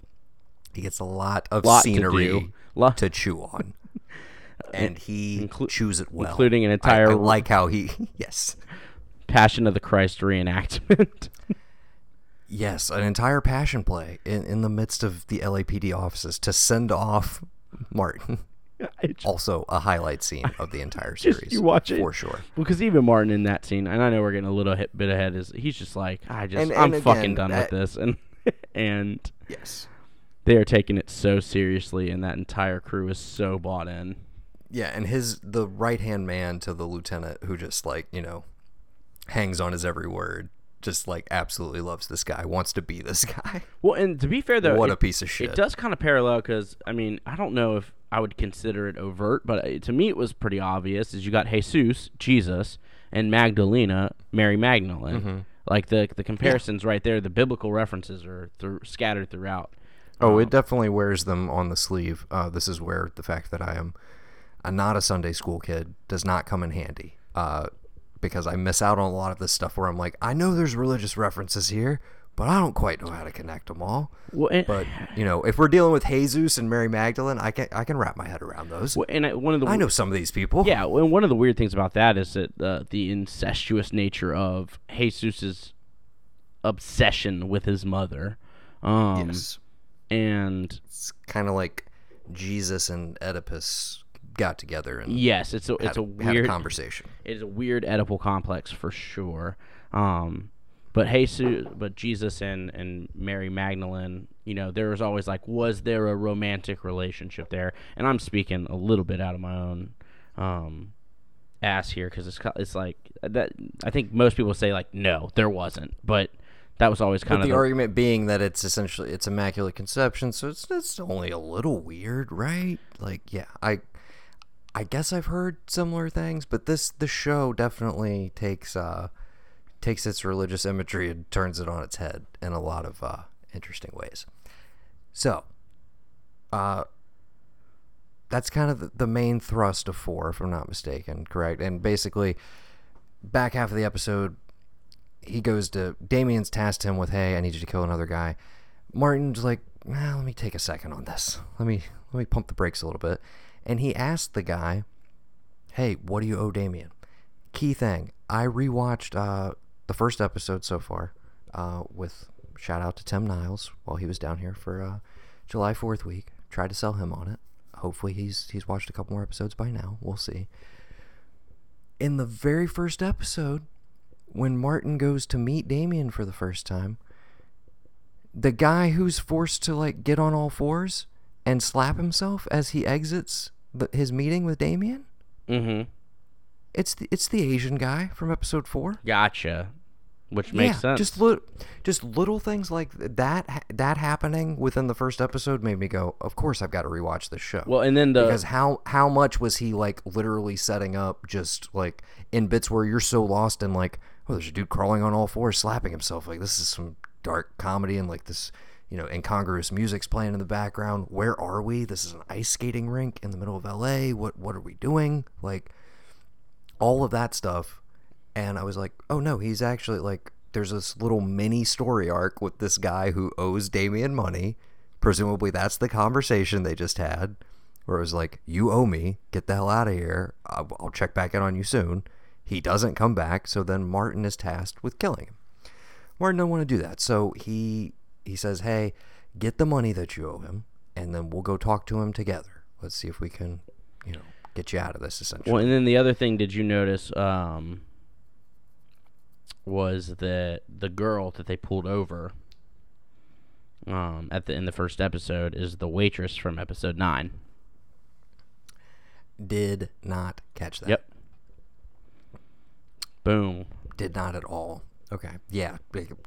he gets a lot of Lot scenery do. Lot- to chew on, and he Inclu- chews it well, including an entire- I, like how he yes. Passion of the Christ reenactment. Yes, an entire passion play in, in the midst of the LAPD offices to send off Martin. Just- Also, a highlight scene of the entire Just series. you watch it. for sure. Because even Martin in that scene, and I know we're getting a little hit, bit ahead, is he's just like, I just, And- I'm and fucking done that- with this, and and Yes. They are taking it so seriously, and that entire crew is so bought in. Yeah, and his the right hand man to the lieutenant who just like you know hangs on his every word. Just like absolutely loves this guy, wants to be this guy. Well, and to be fair though, what it, a piece of shit. it does kind of parallel because I mean I don't know if I would consider it overt, but uh, to me it was pretty obvious. Is you got Jesus, Jesus, and Magdalena, Mary Magdalene. Mm-hmm. Like the the comparisons right there, the biblical references are through, scattered throughout. Oh, it definitely wears them on the sleeve. Uh, this is where the fact that I am a, not a Sunday school kid does not come in handy. Uh, because I miss out on a lot of this stuff where I'm like, I know there's religious references here, but I don't quite know how to connect them all. Well, and, But you know, if we're dealing with Jesus and Mary Magdalene, I can I can wrap my head around those. well, and I- one of the I know some of these people. Yeah, and one of the weird things about that is that uh, the incestuous nature of Jesus's obsession with his mother. Um, Yes. And It's kind of like Jesus and Oedipus got together and yes, it's a it's had, a weird a conversation. it is a weird Oedipal complex for sure. Um, but Jesus, but Jesus and and Mary Magdalene, you know, there was always like, was there a romantic relationship there? And I'm speaking a little bit out of my own um, ass here because it's it's like that. I think most people say like, no, there wasn't, but that was always kind But of the the, argument being that it's essentially it's immaculate conception, so it's it's only a little weird, right? Like, yeah, I I guess I've heard similar things, but this the show definitely takes uh takes its religious imagery and turns it on its head in a lot of uh interesting ways. So, uh that's kind of the, the main thrust of 4 if I'm not mistaken, correct? And basically back half of the episode he goes to Damien's tasked him with, "Hey, I need you to kill another guy." Martin's like, nah, "Let me take a second on this. Let me let me pump the brakes a little bit." And he asked the guy, "Hey, what do you owe Damien?" Key thing: I rewatched uh, the first episode so far uh, with shout out to Tim Niles while he was down here for uh, July Fourth week. Tried to sell him on it. Hopefully, he's he's watched a couple more episodes by now. We'll see. In the very first episode, when Martin goes to meet Damien for the first time, the guy who's forced to like get on all fours and slap himself as he exits the, his meeting with Damien, Mm-hmm. it's the, it's the Asian guy from episode four. Gotcha. Which makes yeah, sense. Just li- just little things like that that happening within the first episode made me go, of course I've got to rewatch this show. well, and then the because how how much was he like literally setting up just like in bits where you're so lost in like oh there's a dude crawling on all fours slapping himself. Like this is some dark comedy and like this you know incongruous music's playing in the background. Where are we? This is an ice skating rink in the middle of LA what what are we doing? Like all of that stuff. And I was like oh no he's actually like there's this little mini story arc with this guy who owes Damien money. Presumably that's the conversation they just had where it was like, "You owe me. Get the hell out of here. I'll, I'll check back in on you soon." He doesn't come back, so then Martin is tasked with killing him. Martin don't want to do that, so he he says, "Hey, get the money that you owe him, and then we'll go talk to him together. Let's see if we can, you know, get you out of this." Essentially, Well, and then the other thing, did you notice, um, was that the girl that they pulled over, um, at the in the first episode is the waitress from episode nine. did not catch that. Yep. Boom. Did not at all. Okay. Yeah.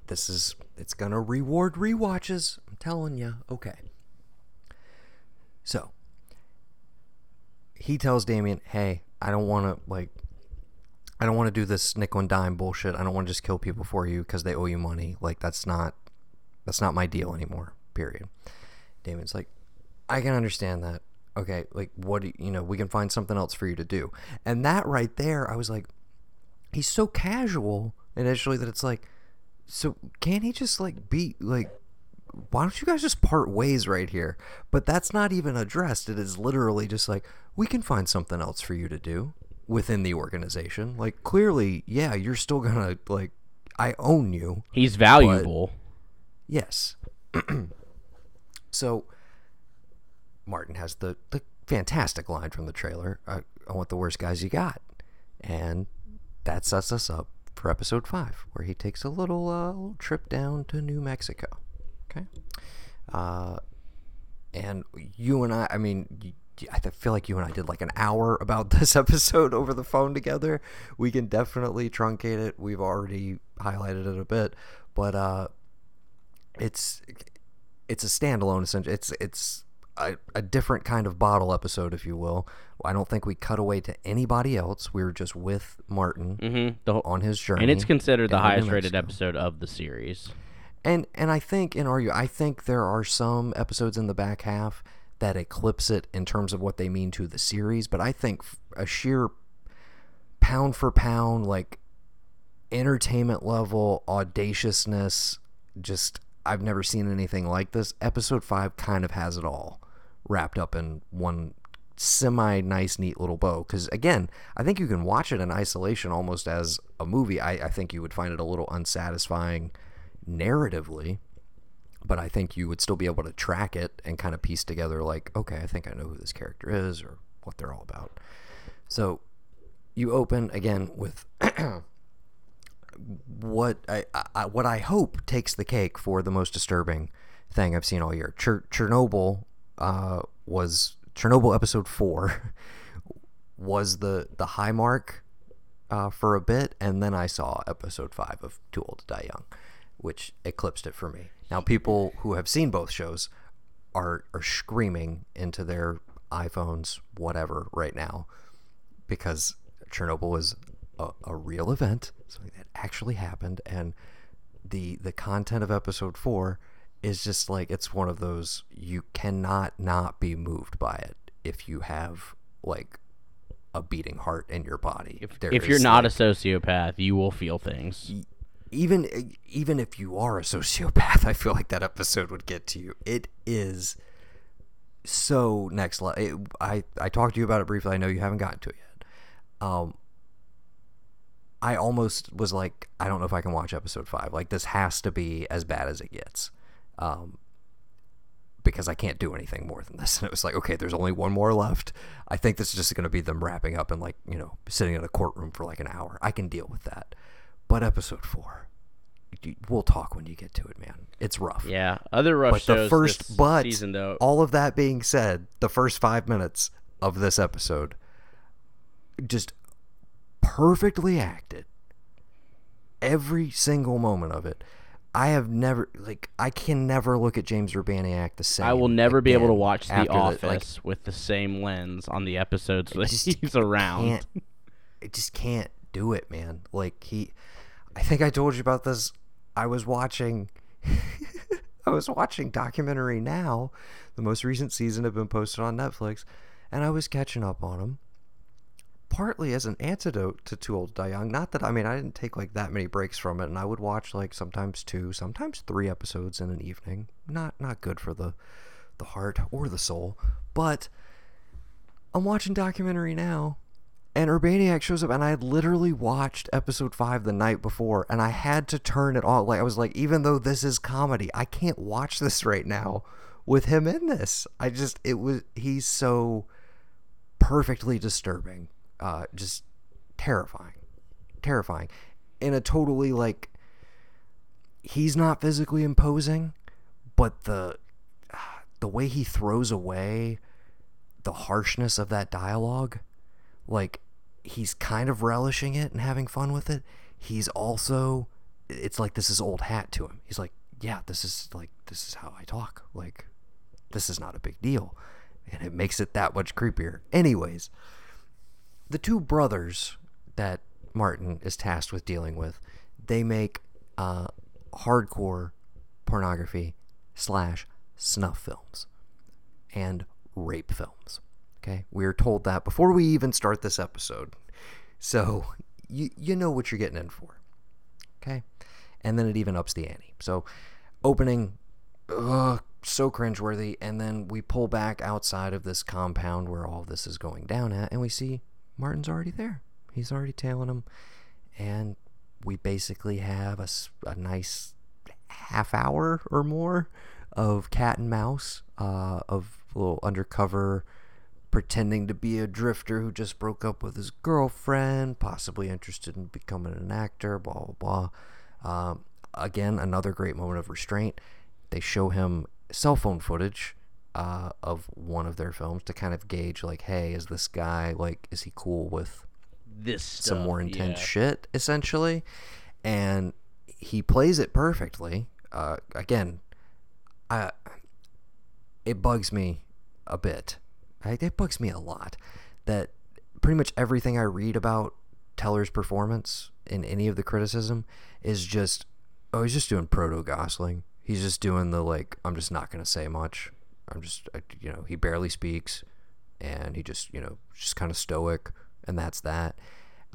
This is it's gonna reward rewatches. I'm telling you. Okay. So he tells Damien, "Hey, I don't want to like. I don't want to do this nickel and dime bullshit. I don't want to just kill people for you because they owe you money. Like that's not that's not my deal anymore. Period. Damon's like, I can understand that. Okay, like what do you, you know? We can find something else for you to do. And that right there, I was like, he's so casual initially that it's like, so can't he just like be like? Why don't you guys just part ways right here? But that's not even addressed. It is literally just like, we can find something else for you to do within the organization. Like clearly, yeah, you're still gonna like I own you. He's valuable. Yes. so Martin has the the fantastic line from the trailer. I, I want the worst guys you got, and that sets us up for episode five, where he takes a little uh, little trip down to New Mexico. Okay. Uh, and you and I, I mean, I feel like you and I did like an hour about this episode over the phone together. We can definitely truncate it. We've already highlighted it a bit, but uh, it's it's a standalone. Essentially, it's it's a, a different kind of bottle episode, if you will. I don't think we cut away to anybody else. We were just with Martin Mm-hmm. Whole, on his journey, and it's considered the down to New highest rated episode of the series. And and I think in argue, I think there are some episodes in the back half that eclipse it in terms of what they mean to the series. But I think a sheer pound for pound, like entertainment level audaciousness, just I've never seen anything like this. Episode five kind of has it all wrapped up in one semi nice, neat little bow. Because again, I think you can watch it in isolation almost as a movie. I, I think you would find it a little unsatisfying narratively, but I think you would still be able to track it and kind of piece together, like, okay, I think I know who this character is or what they're all about. So you open again with what I, I what I hope takes the cake for the most disturbing thing I've seen all year. Cher- Chernobyl uh, was Chernobyl episode four was the the high mark uh, for a bit, and then I saw episode five of Too Old to Die Young, which eclipsed it for me. Now, people who have seen both shows are are screaming into their iPhones, whatever, right now, because Chernobyl was a, a real event, something that actually happened, and the the content of episode four is just like it's one of those you cannot not be moved by it if you have like a beating heart in your body. There if you're not like, a sociopath, you will feel things. even even if you are a sociopath, I feel like that episode would get to you. It is so next level. I I talked to you about it briefly. I know you haven't gotten to it yet. Um, I almost was like, I don't know if I can watch episode five. Like this has to be as bad as it gets, um, because I can't do anything more than this. And it was like, okay, there's only one more left. I think this is just going to be them wrapping up and like you know sitting in a courtroom for like an hour. I can deal with that. But episode four, we'll talk when you get to it, man. It's rough. Yeah, other rough But the first, but season though. all of that being said, the first five minutes of this episode, just perfectly acted. Every single moment of it. I have never like I can never look at James Urbaniak the same. I will never be able to watch The Office like, with the same lens on the episodes that just he's around. I just can't do it, man. Like he, I think I told you about this. I was watching, I was watching documentary now. The most recent season had been posted on Netflix, and I was catching up on them. Partly as an antidote to Too Old to Die Young. Not that I mean I didn't take like that many breaks from it, and I would watch like sometimes two, sometimes three episodes in an evening. Not not good for the the heart or the soul, but I'm watching documentary now, and Urbaniak shows up, and I had literally watched episode five the night before, and I had to turn it off. Like I was like, even though this is comedy, I can't watch this right now with him in this. I just it was he's so perfectly disturbing, uh, just terrifying, terrifying, in a totally like he's not physically imposing, but the the way he throws away the harshness of that dialogue, like he's kind of relishing it and having fun with it. He's also it's like this is old hat to him. He's like, yeah, this is like this is how I talk. Like this is not a big deal. And it makes it that much creepier. Anyways, the two brothers that Martin is tasked with dealing with, they make uh, hardcore pornography slash snuff films and rape films. Okay, we are told that before we even start this episode, so you you know what you're getting in for. Okay, and then it even ups the ante. So opening, ugh, so cringeworthy, and then we pull back outside of this compound where all this is going down at, and we see Martin's already there. He's already tailing him, and we basically have a, a nice half hour or more of cat and mouse, uh, of a little undercover pretending to be a drifter who just broke up with his girlfriend, possibly interested in becoming an actor, blah, blah, blah. Um, again, another great moment of restraint. They show him cell phone footage uh, of one of their films to kind of gauge, like, hey, is this guy, like, is he cool with This some more intense yeah. shit, essentially? And he plays it perfectly. Uh, again, I, it bugs me a bit. I, it bugs me a lot that pretty much everything I read about Teller's performance in any of the criticism is just, oh, he's just doing proto Gosling. He's just doing the like, I'm just not gonna say much. I'm just, I, you know, he barely speaks, and he just, you know, just kind of stoic, and that's that.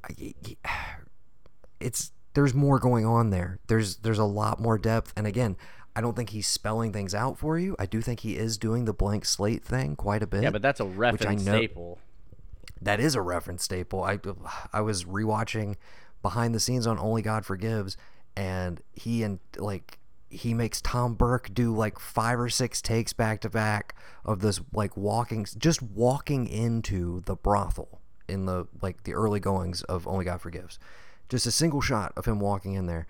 I, it's there's more going on there. There's there's a lot more depth, and again, I don't think he's spelling things out for you. I do think he is doing the blank slate thing quite a bit. Yeah, but that's a reference know- staple. that is a reference staple. I I was rewatching behind the scenes on Only God Forgives, and he and like he makes Tom Burke do like five or six takes back to back of this like walking, just walking into the brothel in the like the early goings of Only God Forgives. Just a single shot of him walking in there,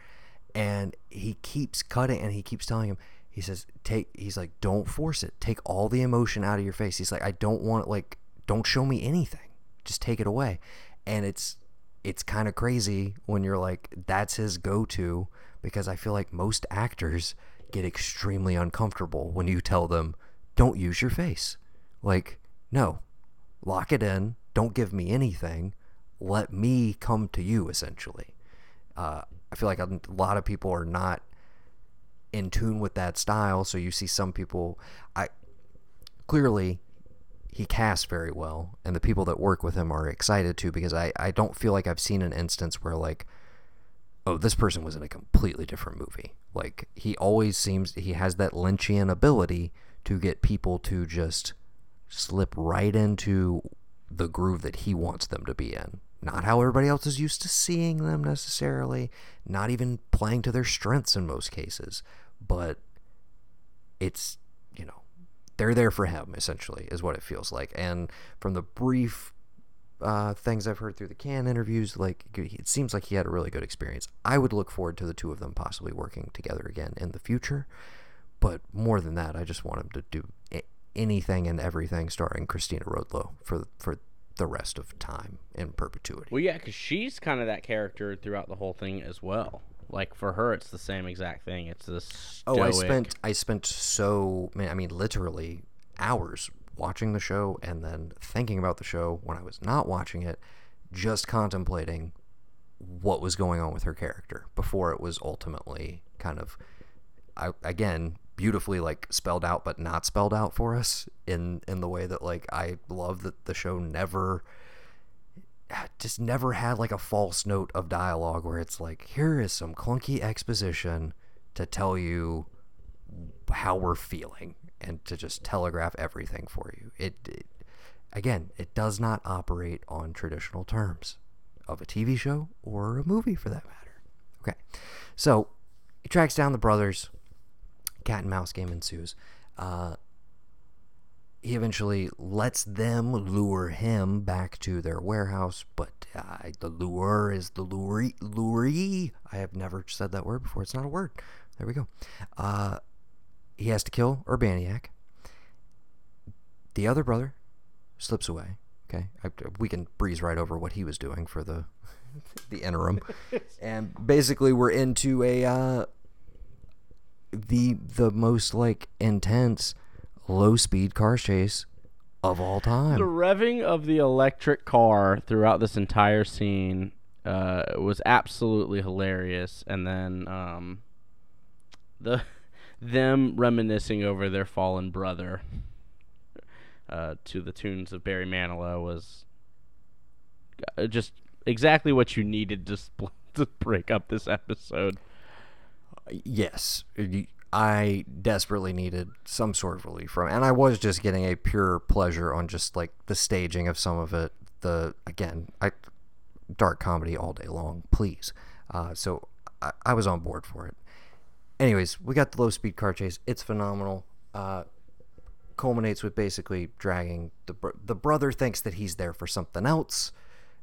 and he keeps cutting, and he keeps telling him. He says, "Take." He's like, "Don't force it. Take all the emotion out of your face." He's like, "I don't want like, don't show me anything. Just take it away." And it's it's kind of crazy when you're like, that's his go-to because I feel like most actors get extremely uncomfortable when you tell them, "Don't use your face." Like, no, lock it in. Don't give me anything. Let me come to you. Essentially, uh, I feel like a lot of people are not in tune with that style. So you see some people, I clearly he casts very well, and the people that work with him are excited too because I, I don't feel like I've seen an instance where like, oh, this person was in a completely different movie. Like he always seems he has that Lynchian ability to get people to just slip right into the groove that he wants them to be in. Not how everybody else is used to seeing them necessarily, not even playing to their strengths in most cases, but it's, you know, they're there for him essentially is what it feels like. And from the brief uh, things I've heard through the Cannes interviews, like it seems like he had a really good experience. I would look forward to the two of them possibly working together again in the future. But more than that, I just want him to do anything and everything starring Cristina Rodlo for for the rest of time in perpetuity. Well, yeah, because she's kind of that character throughout the whole thing as well. Like for her, it's the same exact thing. It's this. Oh, I spent I spent so man, I mean literally hours watching the show and then thinking about the show when I was not watching it, just contemplating what was going on with her character before it was ultimately kind of I, again beautifully like spelled out but not spelled out for us in in the way that like I love that the show never just never had like a false note of dialogue where it's like here is some clunky exposition to tell you how we're feeling and to just telegraph everything for you it, it again it does not operate on traditional terms of a TV show or a movie for that matter okay so he tracks down the brothers cat and mouse game ensues uh, he eventually lets them lure him back to their warehouse, but uh, the lure is the lure. Lure. I have never said that word before. It's not a word. There we go. Uh, he has to kill Urbaniak. The other brother slips away. Okay, I, we can breeze right over what he was doing for the the interim, and basically we're into a uh, the the most like intense low speed car chase of all time. The revving of the electric car throughout this entire scene uh, was absolutely hilarious, and then um, the them reminiscing over their fallen brother uh, to the tunes of Barry Manilow was uh, just exactly what you needed to spl- to break up this episode. Yes, I desperately needed some sort of relief from, and I was just getting a pure pleasure on just like the staging of some of it. The again, I dark comedy all day long, please. Uh, so I, I was on board for it anyways, we got the low speed car chase. It's phenomenal. Uh, culminates with basically dragging the br- the brother thinks that he's there for something else.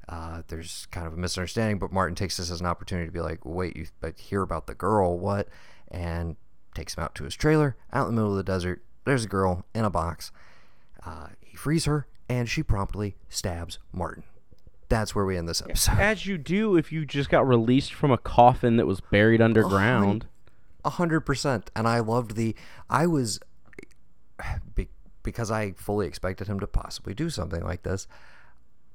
Uh, there's kind of a misunderstanding, but Martin takes this as an opportunity to be like, "Wait, you but hear about the girl? What?" And takes him out to his trailer out in the middle of the desert. There's a girl in a box. Uh, he frees her, and she promptly stabs Martin. That's where we end this episode. As you do if you just got released from a coffin that was buried oh underground. Oh, 100%. And I loved the. I was. Because I fully expected him to possibly do something like this,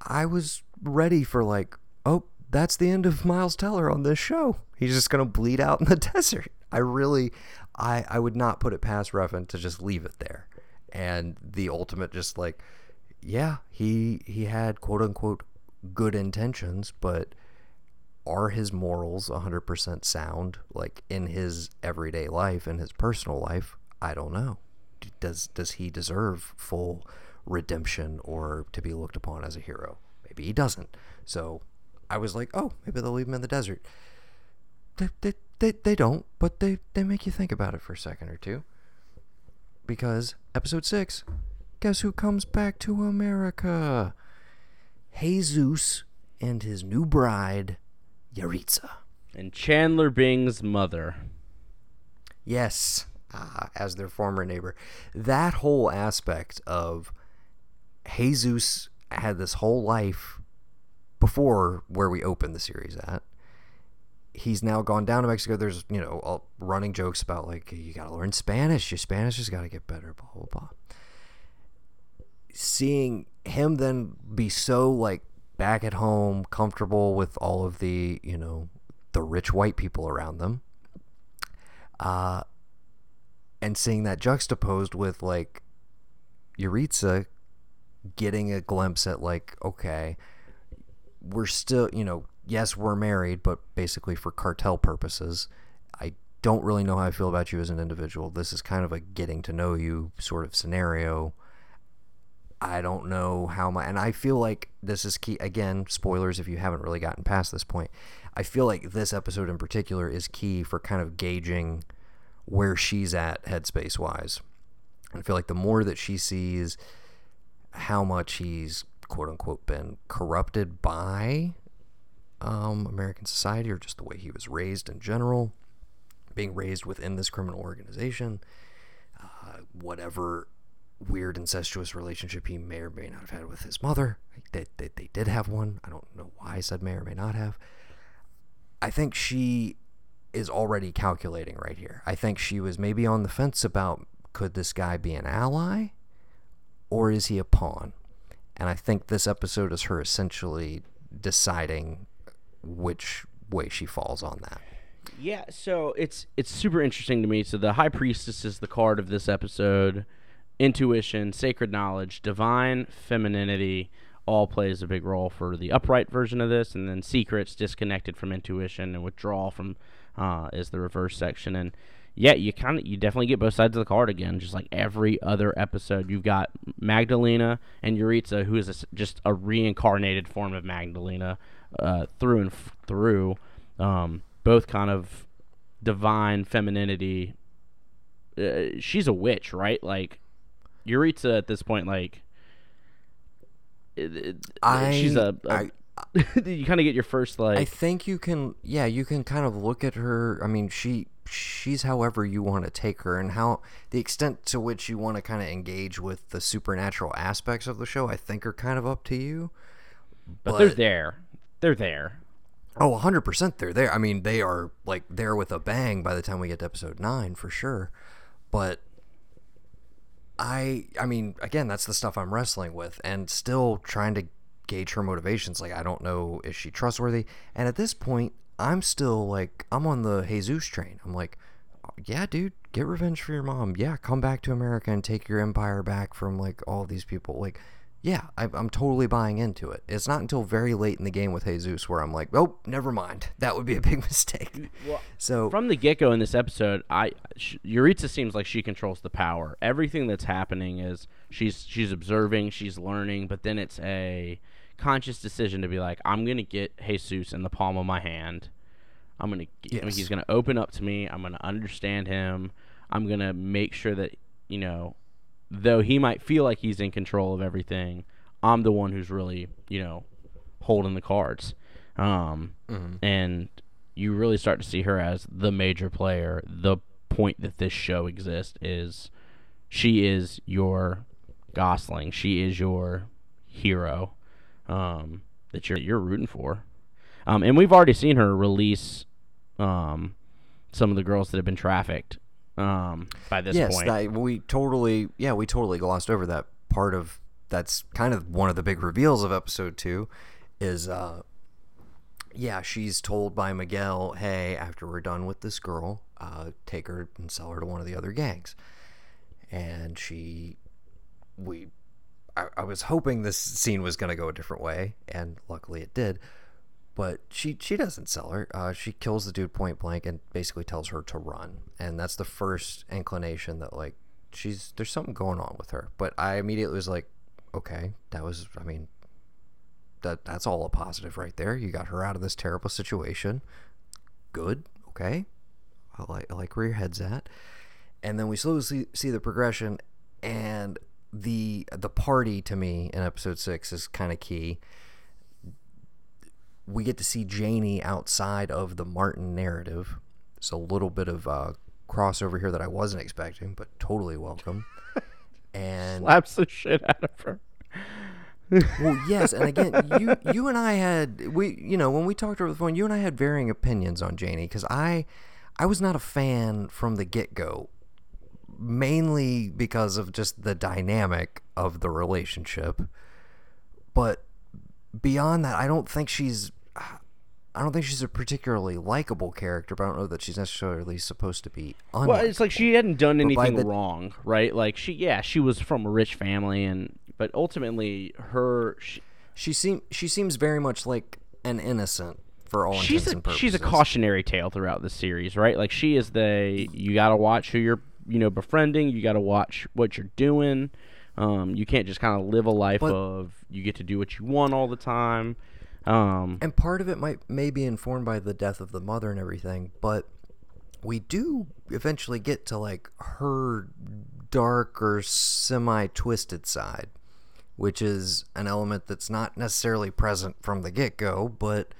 I was ready for, like, oh, that's the end of Miles Teller on this show. He's just going to bleed out in the desert. I really, I, I would not put it past Refn to just leave it there. And the ultimate, just like, yeah, he he had quote unquote good intentions, but are his morals 100% sound like in his everyday life in his personal life? I don't know. Does does he deserve full redemption or to be looked upon as a hero? Maybe he doesn't. So i was like oh maybe they'll leave him in the desert. They, they, they, they don't but they, they make you think about it for a second or two. Because episode 6 guess who comes back to america? Jesus and his new bride Yaritza. And Chandler Bing's mother. Yes, uh, as their former neighbor. That whole aspect of Jesus had this whole life before where we opened the series at. He's now gone down to Mexico. There's, you know, running jokes about like, you got to learn Spanish. Your Spanish has got to get better, blah, blah, blah. Seeing him then be so like back at home, comfortable with all of the, you know, the rich white people around them. Uh, and seeing that juxtaposed with like Yaritza getting a glimpse at like, okay, we're still, you know, yes, we're married, but basically for cartel purposes. I don't really know how I feel about you as an individual. This is kind of a getting to know you sort of scenario. I don't know how my and I feel like this is key again, spoilers if you haven't really gotten past this point. I feel like this episode in particular is key for kind of gauging where she's at headspace wise. I feel like the more that she sees how much he's quote unquote been corrupted by um, American society or just the way he was raised in general, being raised within this criminal organization, uh, whatever weird incestuous relationship he may or may not have had with his mother. They, they, they did have one. I don't know why I said may or may not have. I think she is already calculating right here. I think she was maybe on the fence about could this guy be an ally or is he a pawn? And I think this episode is her essentially deciding which way she falls on that. Yeah, so it's it's super interesting to me. So the high priestess is the card of this episode intuition, sacred knowledge, divine femininity all plays a big role for the upright version of this, and then secrets, disconnected from intuition, and withdrawal from uh, is the reverse section. And yeah, you kind of you definitely get both sides of the card again, just like every other episode. You've got Magdalena and Yaritza, who is a, just a reincarnated form of Magdalena uh, through and f- through. Um, both kind of divine femininity. Uh, she's a witch, right? Like Yaritza at this point, like, it, it, I, she's a. a I, you kind of get your first like. I think you can, yeah, you can kind of look at her. I mean, she she's however you want to take her, and how the extent to which you want to kind of engage with the supernatural aspects of the show, I think, are kind of up to you. But, but they're there. They're there. Oh, 100% they're there. I mean, they are like there with a bang by the time we get to episode 9 for sure. But I I mean, again, that's the stuff I'm wrestling with and still trying to gauge her motivations. Like I don't know is she trustworthy. And at this point, I'm still like I'm on the Jesus train. I'm like, yeah, dude, get revenge for your mom. Yeah, come back to America and take your empire back from like all these people. Like, yeah, I, I'm totally buying into it. It's not until very late in the game with Jesus where I'm like, oh, never mind. That would be a big mistake. Well, So From the get go in this episode, I sh- Yaritza seems like she controls the power. Everything that's happening is she's she's observing, she's learning, but then it's a conscious decision to be like, I'm gonna get Jesus in the palm of my hand. I'm gonna g- Yes. he's gonna open up to me. I'm gonna understand him. I'm gonna make sure that you know, though he might feel like he's in control of everything, I'm the one who's really you know holding the cards. Um, and you really start to see her as the major player. The point that this show exists is she is your Gosling. She is your hero um, that you're you're rooting for. Um, and we've already seen her release um, some of the girls that have been trafficked um, by this yes, point. that, we totally, yeah, we totally glossed over that part of. That's kind of one of the big reveals of episode two, is uh, yeah, she's told by Miguel, hey, after we're done with this girl, uh, take her and sell her to one of the other gangs, and she, we, I, I was hoping this scene was going to go a different way, and luckily it did. But she she doesn't sell her. Uh, she kills the dude point blank and basically tells her to run. And that's the first inclination that like she's there's something going on with her. But I immediately was like, okay, that was I mean that that's all a positive right there. You got her out of this terrible situation. Good. Okay. I like I like where your head's at. And then we slowly see, see the progression and the the party to me in episode 6 is kind of key we get to see Janie outside of the Martin narrative. It's a little bit of uh, crossover here that I wasn't expecting, but totally welcome. And Slaps the shit out of her. well, yes, and again, you you and I had we you know when we talked over the phone, you and I had varying opinions on Janie because I I was not a fan from the get go, mainly because of just the dynamic of the relationship, but beyond that, I don't think she's. I don't think she's a particularly likable character, but I don't know that she's necessarily supposed to be. Unlikable. Well, it's like she hadn't done anything the- wrong, right? Like she, yeah, she was from a rich family, and but ultimately, her she, she seem she seems very much like an innocent for all she's intents a and purposes. she's a cautionary tale throughout the series, right? Like she is the you got to watch who you're you know befriending. You got to watch what you're doing. Um, you can't just kind of live a life But- of you get to do what you want all the time. Um, and part of it might may be informed by the death of the mother and everything, but we do eventually get to like her dark or semi twisted side, which is an element that's not necessarily present from the get go, but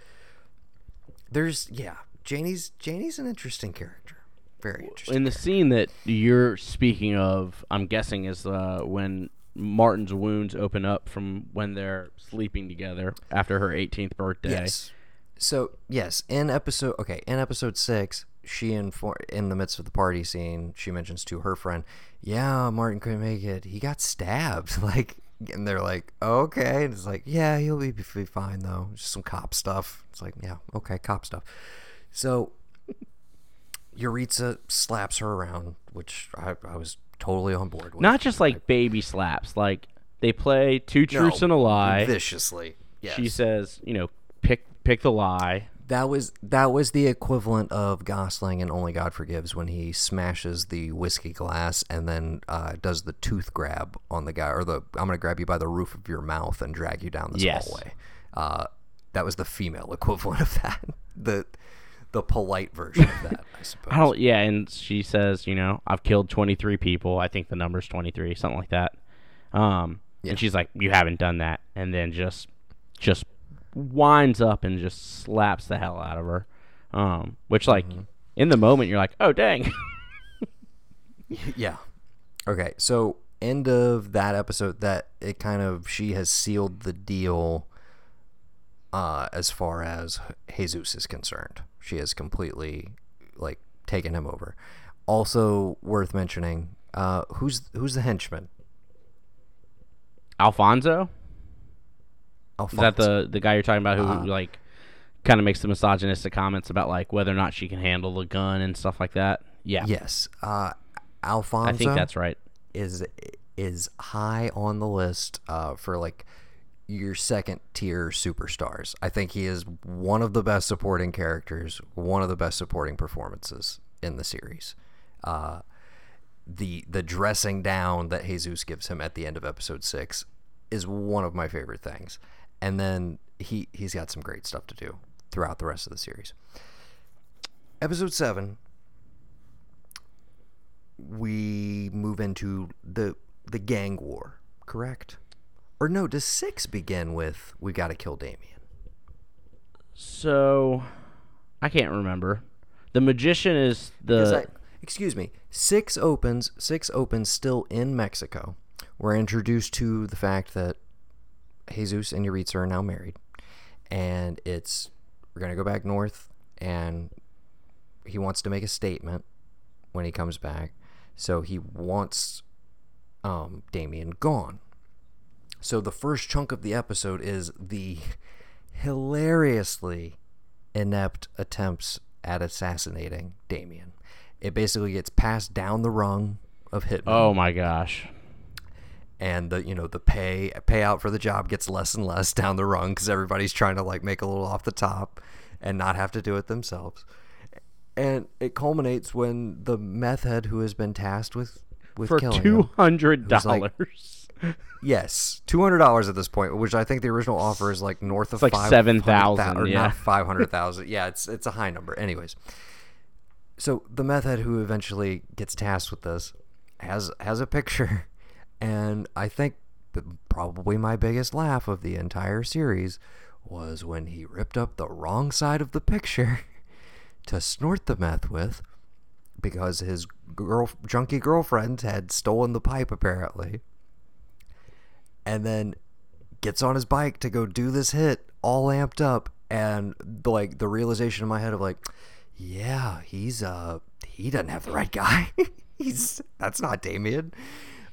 there's yeah, Janie's Janie's an interesting character. Very interesting. in the scene that you're speaking of, I'm guessing is uh, when Martin's wounds open up from when they're sleeping together after her 18th birthday. Yes. So yes, in episode okay, in episode six, she infor- in the midst of the party scene, she mentions to her friend, "Yeah, Martin couldn't make it. He got stabbed." Like, and they're like, "Okay," and it's like, "Yeah, he'll be, be fine though. Just some cop stuff." It's like, "Yeah, okay, cop stuff." So, Yaritza slaps her around, which I, I was totally on board with. Not just like baby slaps, like they play two No, truths and a lie. viciously. Yes. She says, you know, pick pick the lie. That was that was the equivalent of Gosling and Only God Forgives when he smashes the whiskey glass and then uh, does the tooth grab on the guy or the I'm gonna grab you by the roof of your mouth and drag you down this Yes. hallway. Uh, that was the female equivalent of that. The the polite version of that, I suppose. I don't. Yeah, and she says, you know, I've killed 23 people. I think the number's 23, something like that. Um, Yeah. and she's like, you haven't done that, and then just just winds up and just slaps the hell out of her. Um, which like Mm-hmm. in the moment you're like, oh dang. Yeah. Okay, so end of that episode that it kind of she has sealed the deal uh as far as Jesus is concerned. She has completely like taken him over. Also worth mentioning, uh who's who's the henchman? Alfonso. Alfonso. Is that the the guy you're talking about who uh, like kind of makes the misogynistic comments about like whether or not she can handle the gun and stuff like that? Yeah. Yes. Uh, Alfonso. I think that's right. Is is high on the list uh, for like your second tier superstars. I think he is one of the best supporting characters, one of the best supporting performances in the series. Uh, the the dressing down that Jesus gives him at the end of episode six is one of my favorite things. And then he he's got some great stuff to do throughout the rest of the series. Episode seven, we move into the the gang war, correct? Or no, does six begin with we got to kill Damien? So, I can't remember. The magician is the. I, excuse me. Six opens. Six opens still in Mexico. We're introduced to the fact that Jesus and Yaritza are now married, and it's we're gonna go back north, and he wants to make a statement when he comes back. So he wants um, Damien gone. So the first chunk of the episode is the hilariously inept attempts at assassinating Damien. It basically gets passed down the rung of Hitman. Oh my gosh. And the you know the pay payout for the job gets less and less down the rung because everybody's trying to like make a little off the top and not have to do it themselves. And it culminates when the meth head who has been tasked with with for two hundred dollars. Yes, two hundred dollars at this point, which I think the original offer is like north of it's like seven thousand, or yeah. not five hundred thousand. yeah, it's it's a high number. Anyways, so the meth head who eventually gets tasked with this has has a picture, and I think probably my biggest laugh of the entire series was when he ripped up the wrong side of the picture to snort the meth with because his girl junkie girlfriend had stolen the pipe apparently. And then gets on his bike to go do this hit all amped up and the, like the realization in my head of like yeah, he's uh he doesn't have the right guy. he's that's not Damien.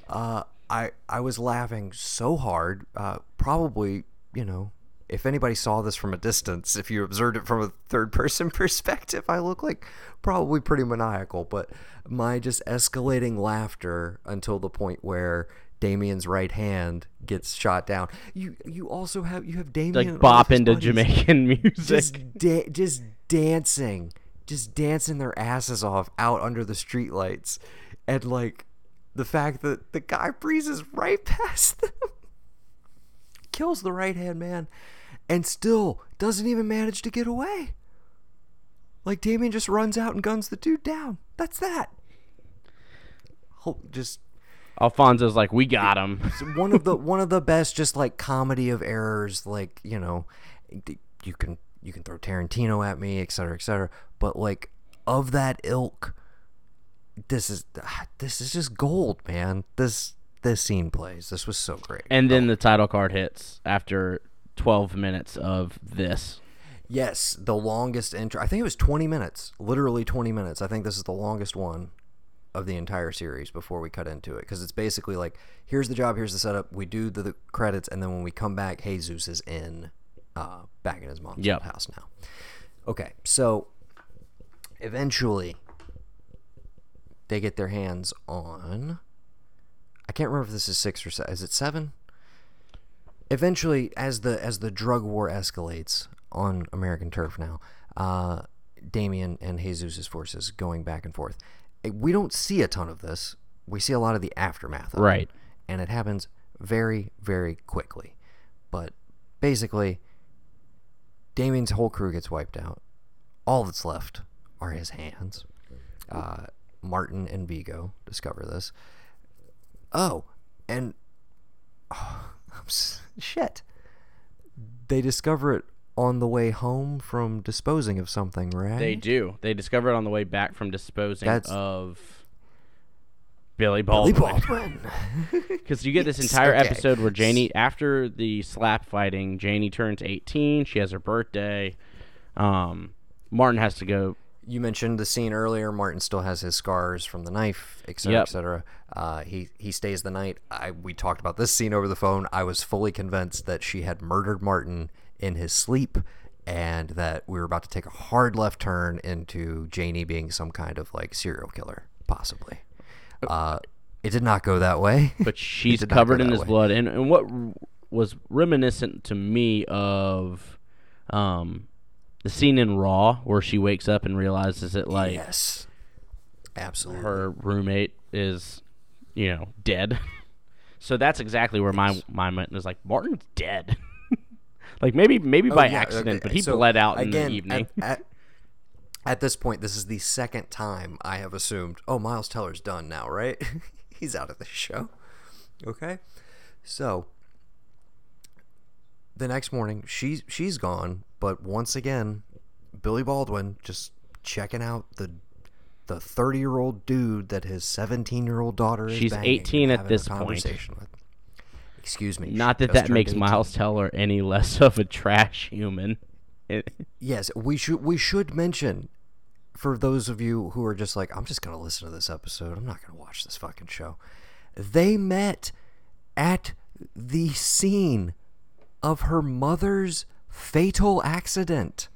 Uh I I was laughing so hard, uh probably, you know, if anybody saw this from a distance, if you observed it from a third person perspective, I look like probably pretty maniacal, but my just escalating laughter until the point where Damien's right hand gets shot down. You you also have you have Damien like bop into Jamaican music, just da- just dancing, just dancing their asses off out under the streetlights, and like the fact that the guy breezes right past them, kills the right hand man, and still doesn't even manage to get away. Like Damien just runs out and guns the dude down. That's that. Just Alfonso's like, we got him. one of the one of the best, just like comedy of errors. Like you know, you can you can throw Tarantino at me, et cetera, et cetera. But like of that ilk, this is ah, this is just gold, man. This this scene plays. This was so great. And then oh. the title card hits after 12 minutes of this. Yes, the longest intro. I think it was 20 minutes, literally 20 minutes. I think this is the longest one of the entire series before we cut into it because it's basically like here's the job, here's the setup. We do the, the credits, and then when we come back, Jesus is in uh, back in his mom's yep. house now. Okay, so eventually they get their hands on. I can't remember if this is six or seven. Is it seven? eventually, as the as the drug war escalates on American turf now, uh, Damien and Jesus' forces going back and forth. We don't see a ton of this. We see a lot of the aftermath, of right? It, and it happens very, very quickly. But basically, Damien's whole crew gets wiped out. All that's left are his hands. Uh, Martin and Viggo discover this. Oh, and oh, shit. They discover it on the way home from disposing of something, right? They do. They discover it on the way back from disposing That's... of Billy Baldwin. Billy Baldwin. Because you get this entire okay. episode where Janie, after the slap fighting, Janie turns 18. She has her birthday. Um, Martin has to go you mentioned the scene earlier. Martin still has his scars from the knife, et cetera, Yep. et cetera. Uh, he he stays the night. I we talked about this scene over the phone. I was fully convinced that she had murdered Martin in his sleep, and that we were about to take a hard left turn into Janie being some kind of like serial killer, possibly. Uh, it did not go that way. but she's did not go covered in his way. blood. And, and what r- was reminiscent to me of um, the scene in Raw where she wakes up and realizes that like yes, absolutely. her roommate is, you know, dead. so that's exactly where my my mind was like Martin's dead. like maybe maybe Oh, by yeah, accident, okay, but he so, bled out in again, the evening. At, at, at this point, this is the second time I have assumed, oh, Miles Teller's done now, right? He's out of the show. Okay, so the next morning, she's she's gone, but once again, Billy Baldwin just checking out the the thirty year old dude that his seventeen year old daughter is. She's banging 18 at this point. With. Excuse me. Not that that makes turned 18. Miles Teller any less of a trash human. Yes, we should we should mention for those of you who are just like I'm just going to listen to this episode. I'm not going to watch this fucking show. They met at the scene of her mother's fatal accident.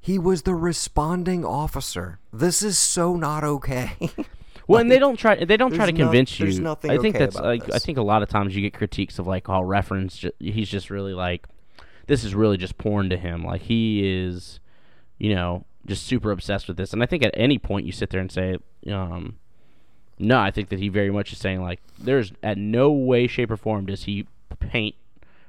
He was the responding officer. This is so not okay. Well, and they don't try. They don't try to no- convince there's you. nothing I think okay that's like. I think a lot of times you get critiques of like, oh, Refn's. He's just really like, this is really just porn to him. Like he is, you know, just super obsessed with this. And I think at any point you sit there and say, um, no, I think that he very much is saying like, there's at no way, shape, or form does he paint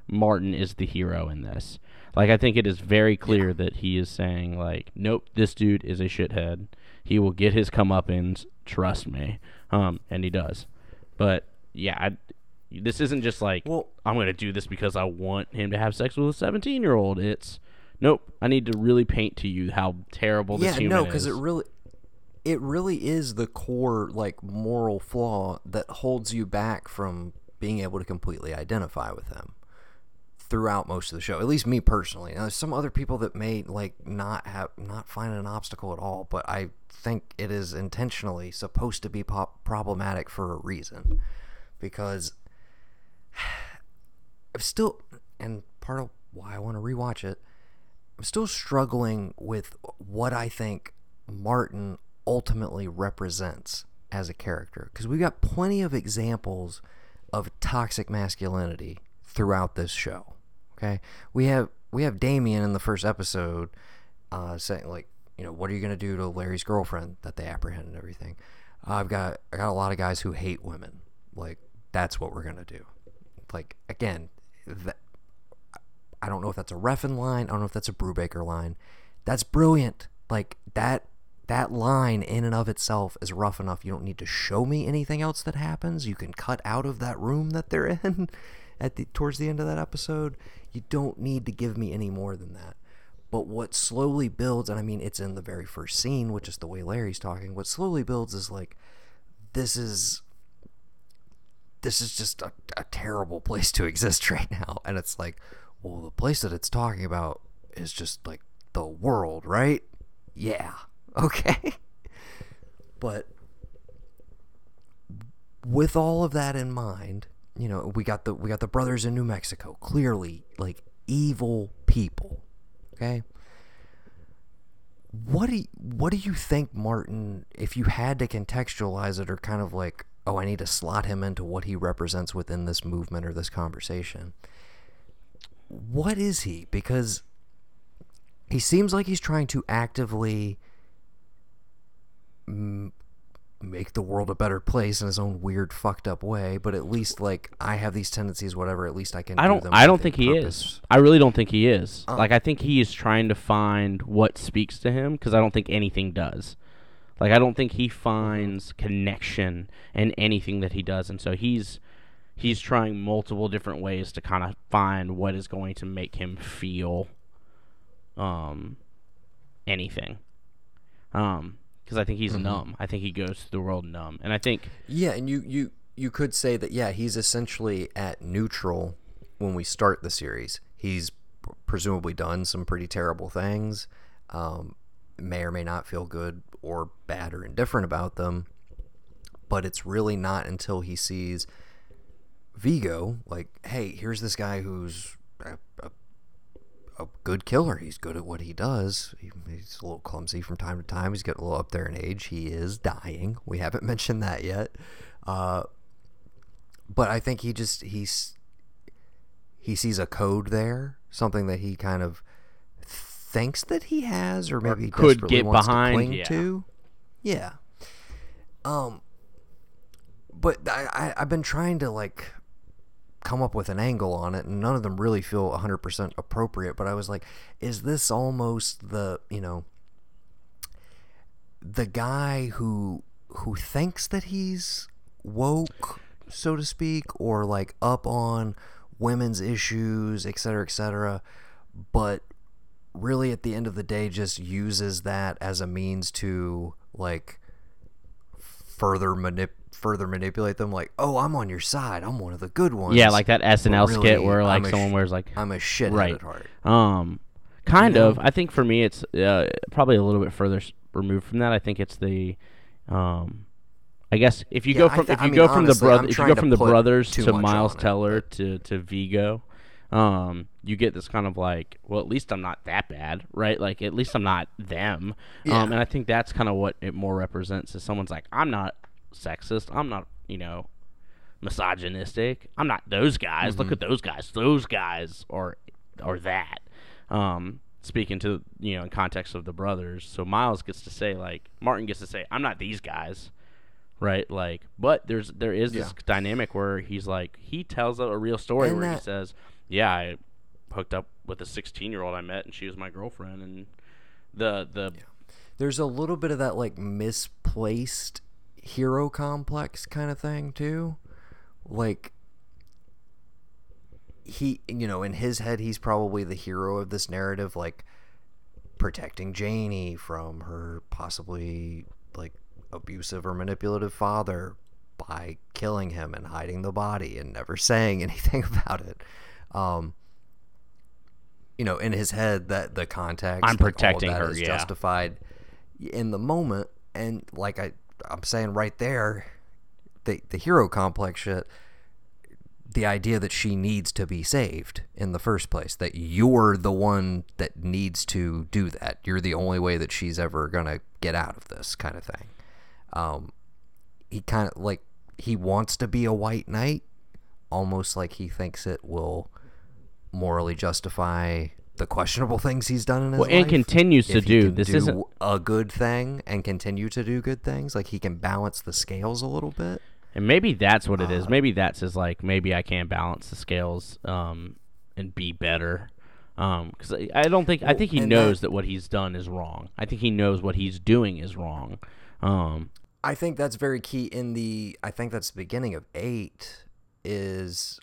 Martin is the hero in this. Like I think it is very clear that he is saying like, nope, this dude is a shithead. He will get his comeuppance. Trust me, um, and he does. But yeah, I, this isn't just like Well- I'm going to do this because I want him to have sex with a 17 year old. It's nope. I need to really paint to you how terrible this human is. yeah, human no, because it really, it really is the core like moral flaw that holds you back from being able to completely identify with him throughout most of the show. At least me personally. Now, there's some other people that may like not have not find an obstacle at all, but I think it is intentionally supposed to be pop- problematic for a reason, because I'm still, and part of why I want to rewatch it, I'm still struggling with what I think Martin ultimately represents as a character because we've got plenty of examples of toxic masculinity throughout this show. Okay, we have we have Damien in the first episode uh, saying like, you know, what are you gonna do to Larry's girlfriend that they apprehend and everything. I've got I got a lot of guys who hate women. Like that's what we're gonna do. Like again, that, I don't know if that's a Refn line. I don't know if that's a Brubaker line. That's brilliant. Like that that line in and of itself is rough enough. You don't need to show me anything else that happens. You can cut out of that room that they're in at the towards the end of that episode. You don't need to give me any more than that. But what slowly builds, and I mean it's in the very first scene, which is the way Larry's talking, what slowly builds is like this is this is just a, a terrible place to exist right now. And it's like, well, the place that it's talking about is just like the world, right? Yeah. Okay. but with all of that in mind, you know, we got the we got the brothers in New Mexico, clearly like evil people. Okay? What do you, what do you think Martin if you had to contextualize it or kind of like oh I need to slot him into what he represents within this movement or this conversation what is he because he seems like he's trying to actively make the world a better place in his own weird fucked up way but at least like I have these tendencies whatever at least I can I do don't. them I don't think he is. I really don't think he is. Uh. like I think he is trying to find what speaks to him because I don't think anything does. Like I don't think he finds connection in anything that he does, and so he's he's trying multiple different ways to kind of find what is going to make him feel um anything. Um, because I think he's Mm-hmm. numb. I think he goes through the world numb, and I think Yeah, and you you you could say that yeah, he's essentially at neutral when we start the series. He's presumably done some pretty terrible things, um, may or may not feel good or bad or indifferent about them. But it's really not until he sees Viggo, like, hey, here's this guy who's a, a, a good killer. He's good at what he does. He, he's a little clumsy from time to time. He's getting a little up there in age. He is dying. We haven't mentioned that yet. Uh, but I think he just he's he sees a code there, something that he kind of thinks that he has, or maybe or could get behind. to cling yeah. to. Yeah. Um. But I, I I've been trying to like come up with an angle on it, and none of them really feel 100% appropriate. But I was like, is this almost the you know the guy who who thinks that he's woke, so to speak, or like up on women's issues, et cetera, et cetera, but really at the end of the day just uses that as a means to like further manip further manipulate them like oh i'm on your side i'm one of the good ones Yeah, like that SNL skit where like someone sh- wears like i'm a shithead Right. at heart Um, kind You know? of. I think for me, it's uh, probably a little bit further removed from that. I think it's the, um, I guess if you Yeah, go from th- if I you mean, go from the honestly, I'm brother if you go from the brothers to Miles on it, Teller to to Viggo, um, you get this kind of like, well, at least I'm not that bad, right? Like at least I'm not them. Yeah. Um, and I think that's kind of what it more represents. Is someone's like, I'm not sexist. I'm not, you know, misogynistic. I'm not those guys. Mm-hmm. Look at those guys. Those guys are are that. Um, speaking to you know in context of the brothers, so Miles gets to say like Martin gets to say, I'm not these guys, right? Like, but there's there is this Yeah. dynamic where he's like he tells a, a real story And where he says, yeah, I hooked up with a 16 year old I met and she was my girlfriend and the the Yeah. there's a little bit of that like misplaced hero complex kind of thing too. Like he you know in his head he's probably the hero of this narrative like protecting Janie from her possibly like abusive or manipulative father by killing him and hiding the body and never saying anything about it. Um you know in his head that the context I'm like, all of protecting her, yeah. justified in the moment. And like I I'm saying right there the the hero complex shit the idea that she needs to be saved in the first place that you're the one that needs to do that. You're the only way that she's ever gonna get out of this kind of thing. Um he kind of like he wants to be a white knight almost like he thinks it will morally justify the questionable things he's done in his Well, life and continues to do. This do isn't- a good thing and continue to do good things like he can balance the scales a little bit And maybe that's what it is. Uh, Maybe that's his like. Maybe I can balance the scales um, and be better. Because I, I don't think I think he knows that- that, what he's done is wrong. I think he knows what he's doing is wrong. Um, I think that's very key in the I think that's the beginning of 8 is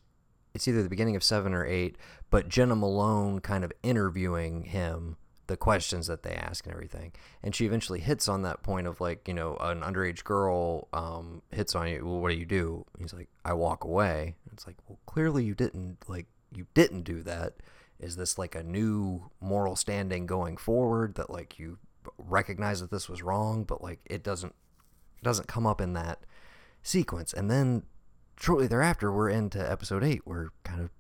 it's either the beginning of 7 or 8 but Jena Malone kind of interviewing him the questions that they ask and everything. And she eventually hits on that point of like you know an underage girl um, hits on you well what do you do? He's like I walk away. It's like well clearly you didn't like you didn't do that. Is this like a new moral standing going forward that like you recognize that this was wrong but like it doesn't it doesn't come up in that sequence. And then shortly thereafter, we're into episode eight, where kind of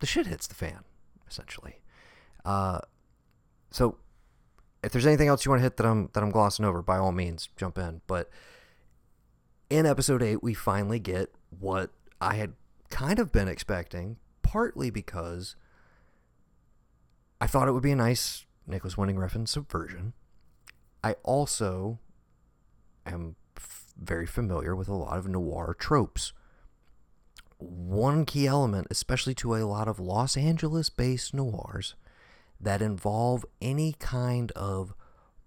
the shit hits the fan, essentially. Uh, so if there's anything else you want to hit that I'm that I'm glossing over, by all means, jump in. But in episode eight, we finally get what I had kind of been expecting, partly because I thought it would be a nice Nicolas Winding Refn subversion. I also am f- very familiar with a lot of noir tropes. One key element, especially to a lot of Los Angeles based noirs, that involve any kind of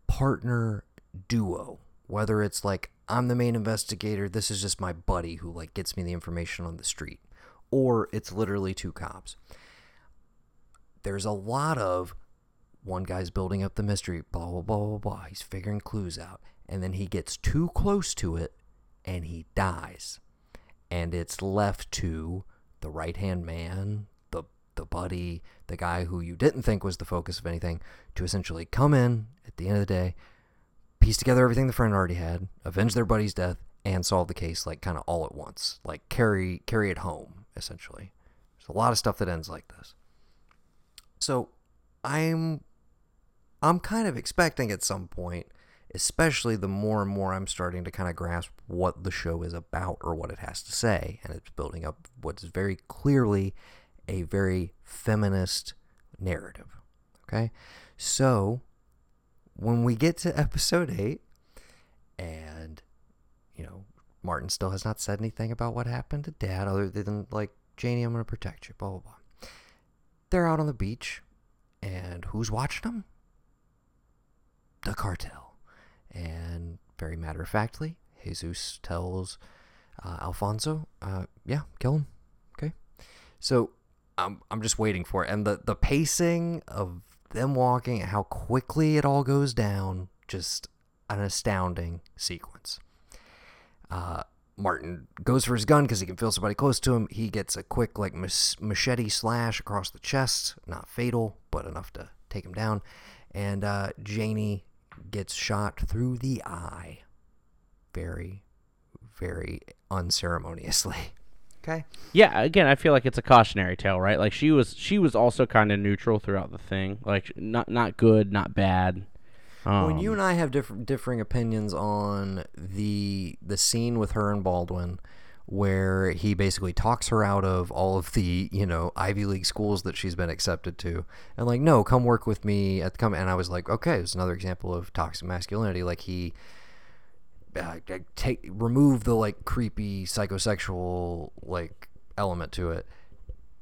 partner duo. Whether it's like, I'm the main investigator, this is just my buddy who like gets me the information on the street. Or it's literally two cops. There's a lot of one guy's building up the mystery, blah, blah, blah, blah, blah. He's figuring clues out. And then he gets too close to it and he dies. And it's left to the right hand man, the the buddy, the guy who you didn't think was the focus of anything, to essentially come in at the end of the day, piece together everything the friend already had, avenge their buddy's death, and solve the case like kind of all at once, like carry carry it home essentially. There's a lot of stuff that ends like this. So, I'm I'm kind of expecting at some point, especially the more and more I'm starting to kind of grasp what the show is about or what it has to say, and it's building up what's very clearly a very feminist narrative. Okay? So, when we get to episode 8 and you know, Martin still has not said anything about what happened to dad other than like Janie, I'm going to protect you, blah blah blah. They're out on the beach and who's watching them? The cartel. And very matter of factly, Jesus tells uh, Alfonso, uh, yeah, kill him. Okay. So I'm, I'm just waiting for it. And the, the pacing of them walking, how quickly it all goes down, just an astounding sequence. Uh, Martin goes for his gun because he can feel somebody close to him. He gets a quick, like, machete slash across the chest. Not fatal, but enough to take him down. And uh, Janie gets shot through the eye. Very, very unceremoniously. Okay. Yeah, again, I feel like it's a cautionary tale, right? Like she was she was also kind of neutral throughout the thing. Like not not good, not bad. Um, when you and I have different differing opinions on the the scene with her and Baldwin where he basically talks her out of all of the you know Ivy League schools that she's been accepted to, and like, no, come work with me at the come. And I was like, okay, it's another example of toxic masculinity. Like he uh, take remove the like creepy psychosexual like element to it.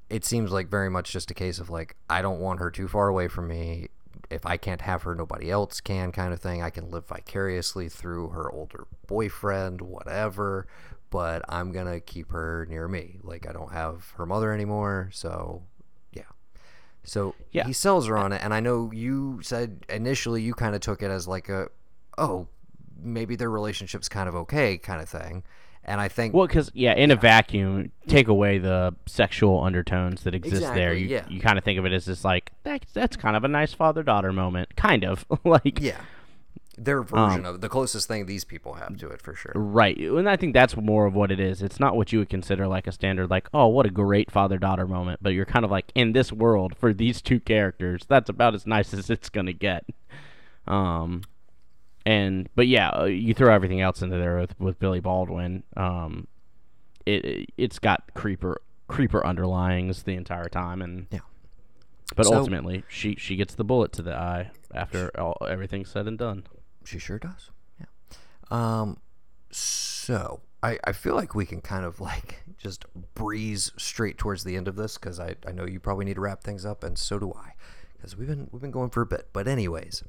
It seems like very much just a case of like I don't want her too far away from me. If I can't have her, nobody else can, kind of thing. I can live vicariously through her older boyfriend, whatever but I'm gonna keep her near me. Like I don't have her mother anymore, so yeah. So yeah. he sells her on it, and I know you said initially you kind of took it as like a, oh, maybe their relationship's kind of okay, kind of thing. And I think well, because yeah, in a vacuum, take away the sexual undertones that exist exactly, there. You yeah. you kind of think of it as just like that, that's kind of a nice father daughter moment, kind of like yeah their version um, of the closest thing these people have to it for sure. Right. And I think that's more of what it is. It's not what you would consider like a standard like, "Oh, what a great father-daughter moment," but you're kind of like in this world for these two characters, that's about as nice as it's going to get. Um and but yeah, uh, you throw everything else into there with, with Billy Baldwin. Um it it's got creeper creeper underlyings the entire time and Yeah. But so, ultimately, she she gets the bullet to the eye after all, everything's said and done. She sure does. Yeah. Um, so I, I feel like we can kind of like just breeze straight towards the end of this because I, I know you probably need to wrap things up and so do I because we've been we've been going for a bit. But anyways,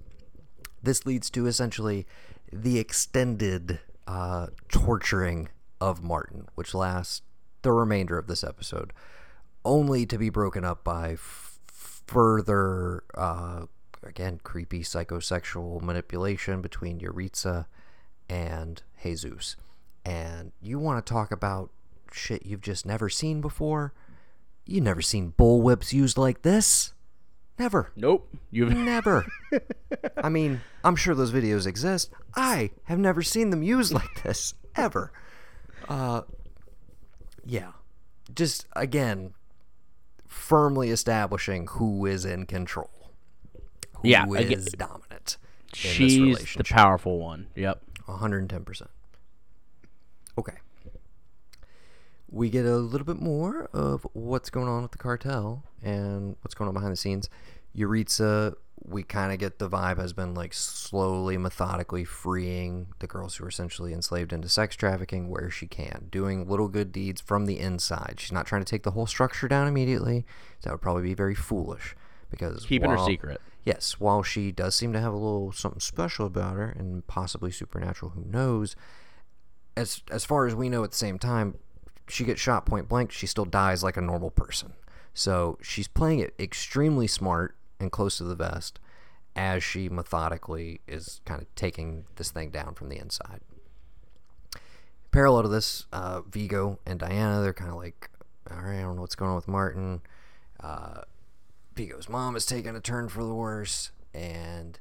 this leads to essentially the extended uh, torturing of Martin, which lasts the remainder of this episode, only to be broken up by f- further uh, again, creepy psychosexual manipulation between Yaritza and Jesus. And you want to talk about shit you've just never seen before? You've never seen bullwhips used like this? Never. Nope. You've never. I mean, I'm sure those videos exist. I have never seen them used like this ever. Uh yeah. Just again firmly establishing who is in control who yeah, is again, dominant. She's the powerful one. Yep. 110%. Okay. We get a little bit more of what's going on with the cartel and what's going on behind the scenes. Yaritza, we kind of get the vibe has been like slowly, methodically freeing the girls who are essentially enslaved into sex trafficking where she can, doing little good deeds from the inside. She's not trying to take the whole structure down immediately. That would probably be very foolish because keeping while, her secret yes, while she does seem to have a little something special about her and possibly supernatural, who knows? As as far as we know, at the same time, she gets shot point blank. She still dies like a normal person. So she's playing it extremely smart and close to the vest as she methodically is kind of taking this thing down from the inside. Parallel to this, uh, Viggo and Diana, they're kind of like, all right, I don't know what's going on with Martin. uh, Viggo's mom is taking a turn for the worse, and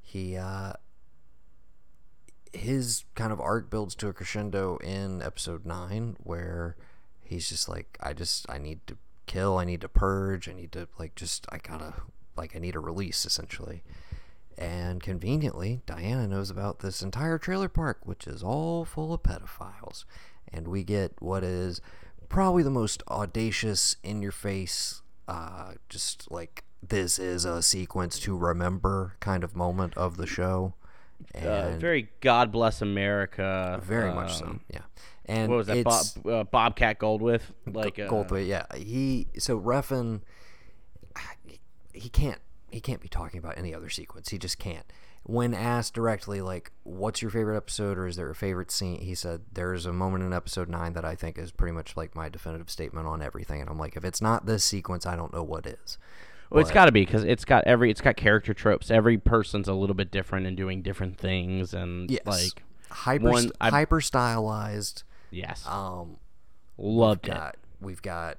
he uh, his kind of arc builds to a crescendo in episode nine, where he's just like, I just I need to kill, I need to purge, I need to like just I gotta like I need a release essentially. And conveniently, Diana knows about this entire trailer park, which is all full of pedophiles. And we get what is probably the most audacious, in your face, uh, just like this is a sequence to remember kind of moment of the show. Uh, very God bless America. Very much so, um, yeah. And What was that? Bob, uh, Bobcat Goldthwait. Like uh, Goldthwait, yeah. He so Refn, he can't he can't be talking about any other sequence. He just can't. When asked directly, like, "What's your favorite episode?" or "Is there a favorite scene?" he said, "There's a moment in episode nine that I think is pretty much like my definitive statement on everything." And I'm like, if it's not this sequence, I don't know what is. Well, it's got to be because it's got every it's got character tropes. Every person's a little bit different and doing different things, and Yes, like hyper one- hyper stylized. yes, Um, loved it. got we've got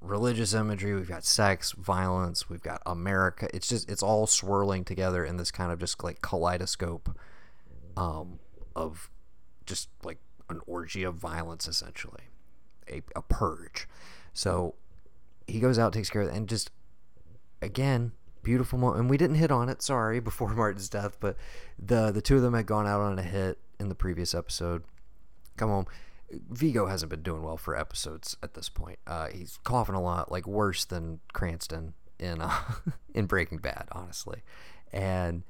religious imagery, we've got sex, violence, we've got America. It's just it's all swirling together in this kind of just like kaleidoscope um of just like an orgy of violence essentially. A, a purge. So he goes out, takes care of it, and just again, beautiful moment. And we didn't hit on it, sorry, before Martin's death, but the the two of them had gone out on a hit in the previous episode. Come home. Viggo hasn't been doing well for episodes at this point. Uh, he's coughing a lot, like worse than Cranston in uh, in Breaking Bad, honestly. And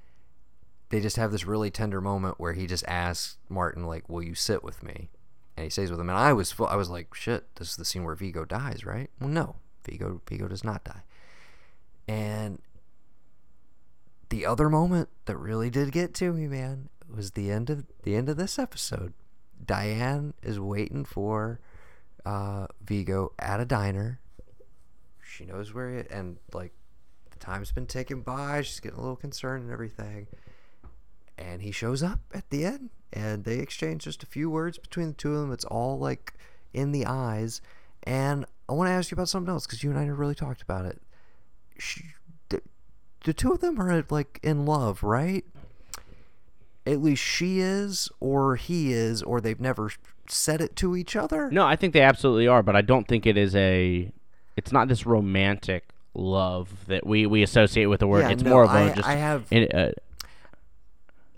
they just have this really tender moment where he just asks Martin, like, "Will you sit with me?" And he stays with him. And I was I was like, "Shit, this is the scene where Viggo dies, right?" Well, no, Viggo Viggo does not die. And the other moment that really did get to me, man, was the end of the end of this episode. Diane is waiting for uh, Viggo at a diner. She knows where it and like the time's been taken by. She's getting a little concerned and everything. And he shows up at the end, and they exchange just a few words between the two of them. It's all like in the eyes. And I want to ask you about something else because you and I never really talked about it. She, the, the two of them are like in love, right? At least she is, or he is, or they've never said it to each other. No, I think they absolutely are, but I don't think it is a. It's not this romantic love that we, we associate with the word. Yeah, it's no, more of a I- just. I have- in- uh,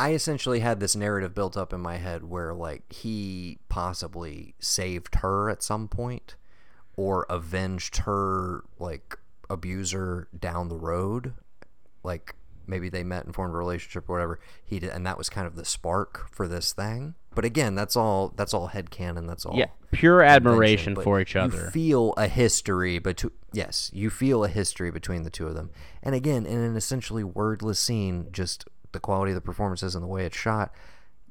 I essentially had this narrative built up in my head where like he possibly saved her at some point or avenged her like abuser down the road. Like maybe they met and formed a relationship or whatever. He did and that was kind of the spark for this thing. But again, that's all that's all headcanon, that's all yeah, pure admiration for each You other. feel a history between yes, you feel a history between the two of them. And again, in an essentially wordless scene, just the quality of the performances and the way it's shot.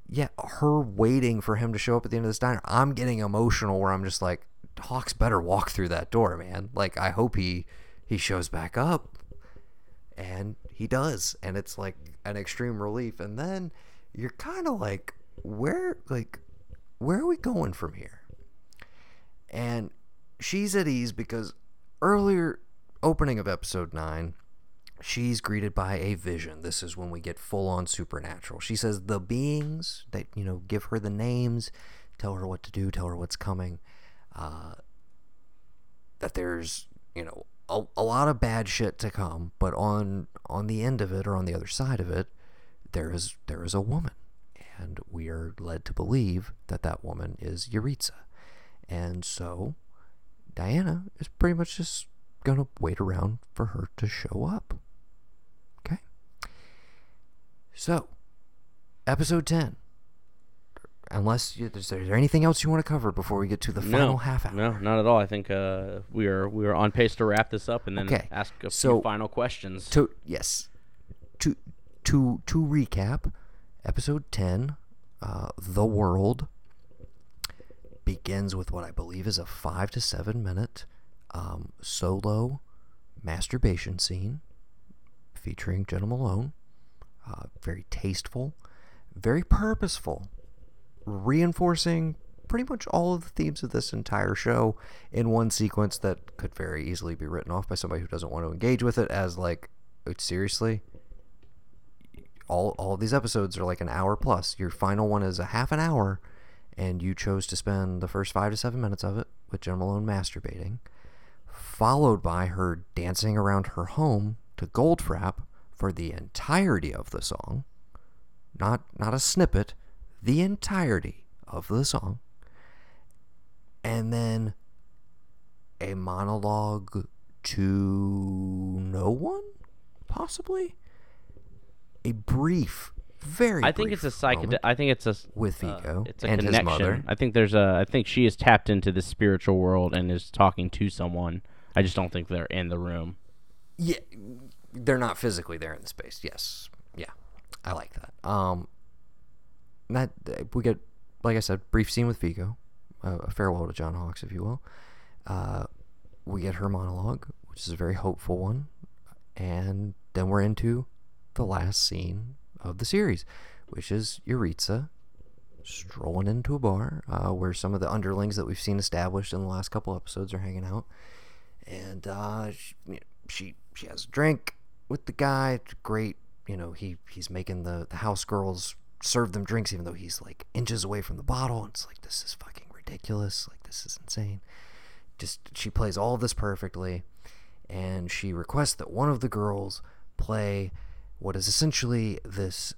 Yeah, her waiting for him to show up at the end of this diner. I'm getting emotional where I'm just like, Hawkes better walk through that door, man. Like I hope he he shows back up. And he does. And it's like an extreme relief. And then you're kind of like, where like where are we going from here? and she's at ease because earlier opening of episode 9 she's greeted by a vision this is when we get full on supernatural she says the beings that you know give her the names tell her what to do tell her what's coming uh, that there's you know a, a lot of bad shit to come but on on the end of it or on the other side of it there is there is a woman and we are led to believe that that woman is Yaritza and so Diana is pretty much just to wait around for her to show up. Okay? So, episode 10. Unless you, is there anything else you want to cover before we get to the no, final half hour? No, not at all. I think uh, we are we are on pace to wrap this up and then Okay, ask a so- few final questions. To yes, to to to recap, episode ten, uh, the world begins with what I believe is a five to seven minute um, solo masturbation scene featuring Jena Malone. Uh, very tasteful, very purposeful, reinforcing pretty much all of the themes of this entire show in one sequence that could very easily be written off by somebody who doesn't want to engage with it as like oh, seriously? All all these episodes are like an hour plus. Your final one is a half an hour and you chose to spend the first five to seven minutes of it with Jen Malone masturbating followed by her dancing around her home to Goldfrapp for the entirety of the song. Not not a snippet the entirety of the song and then a monologue to no one, possibly a brief, very. I think it's a psychedelic. I think it's a with uh, Viggo it's a and his connection. mother. I think there's a. I think she is tapped into the spiritual world and is talking to someone. I just don't think they're in the room. Yeah, they're not physically there in the space. Yes, yeah, I like that. Um, that we get, like I said, brief scene with Viggo, uh, a farewell to John Hawkes, if you will. Uh, we get her monologue, which is a very hopeful one, and then we're into the last scene of the series, which is Yaritza strolling into a bar uh, where some of the underlings that we've seen established in the last couple episodes are hanging out, and uh, she, she she has a drink with the guy. It's great, you know. He he's making the the house girls serve them drinks, even though he's like inches away from the bottle. And it's like this is fucking ridiculous. Like this is insane. Just she plays all this perfectly, and she requests that one of the girls play what is essentially this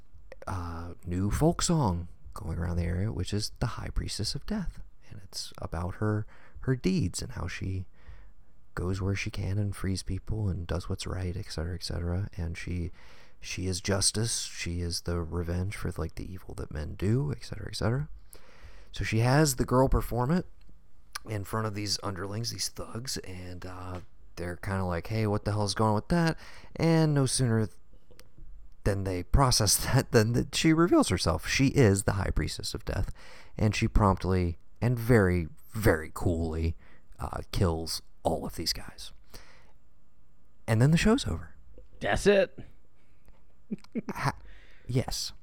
uh, new folk song going around the area, which is the High Priestess of Death, and it's about her her deeds and how she goes where she can and frees people and does what's right, etc., etc. And she she is justice. She is the revenge for like the evil that men do, etc., etc. So she has the girl perform it in front of these underlings, these thugs, and uh, they're kind of like, "Hey, what the hell's going on with that?" And no sooner than they process that than that she reveals herself. She is the High Priestess of Death, and she promptly and very, very coolly uh, kills all of these guys. And then the show's over. That's it. Ha- yes.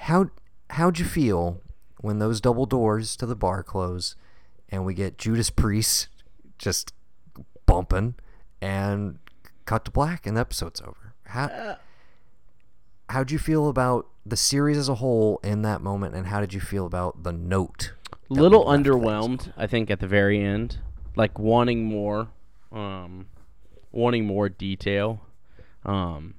How how'd you feel when those double doors to the bar close, and we get Judas Priest just bumping, and cut to black, and the episode's over? How how'd you feel about the series as a whole in that moment, and how did you feel about the note? little underwhelmed i think at the very end like wanting more um wanting more detail um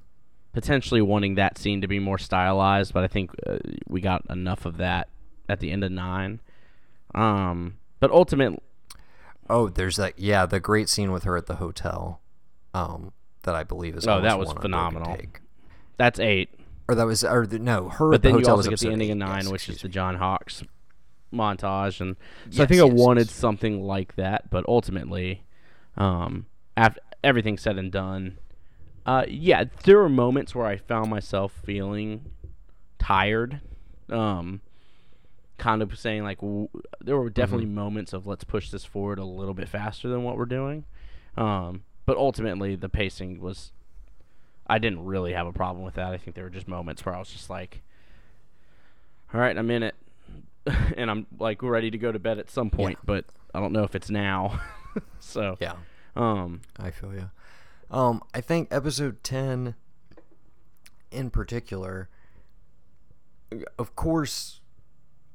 potentially wanting that scene to be more stylized but i think uh, we got enough of that at the end of 9 um but ultimately Oh, there's that. Yeah, the great scene with her at the hotel. Um, that I believe is. Oh, that was phenomenal. That's 8 Or that was, or the, no, her. but at the then you hotel was also get the ending of 9 yes, which is the. John Hawkes montage and so I Yes, think I wanted yes. something like that but ultimately um after everything said and done uh yeah there were moments where I found myself feeling tired um kind of saying like w- there were definitely Mm-hmm. moments of let's push this forward a little bit faster than what we're doing um but ultimately the pacing was I didn't really have a problem with that I think there were just moments where I was just like all right, I'm in it, and I'm like ready to go to bed at some point, but I don't know if it's now. so, Yeah, um, I feel you. Um, I think episode ten, in particular, of course,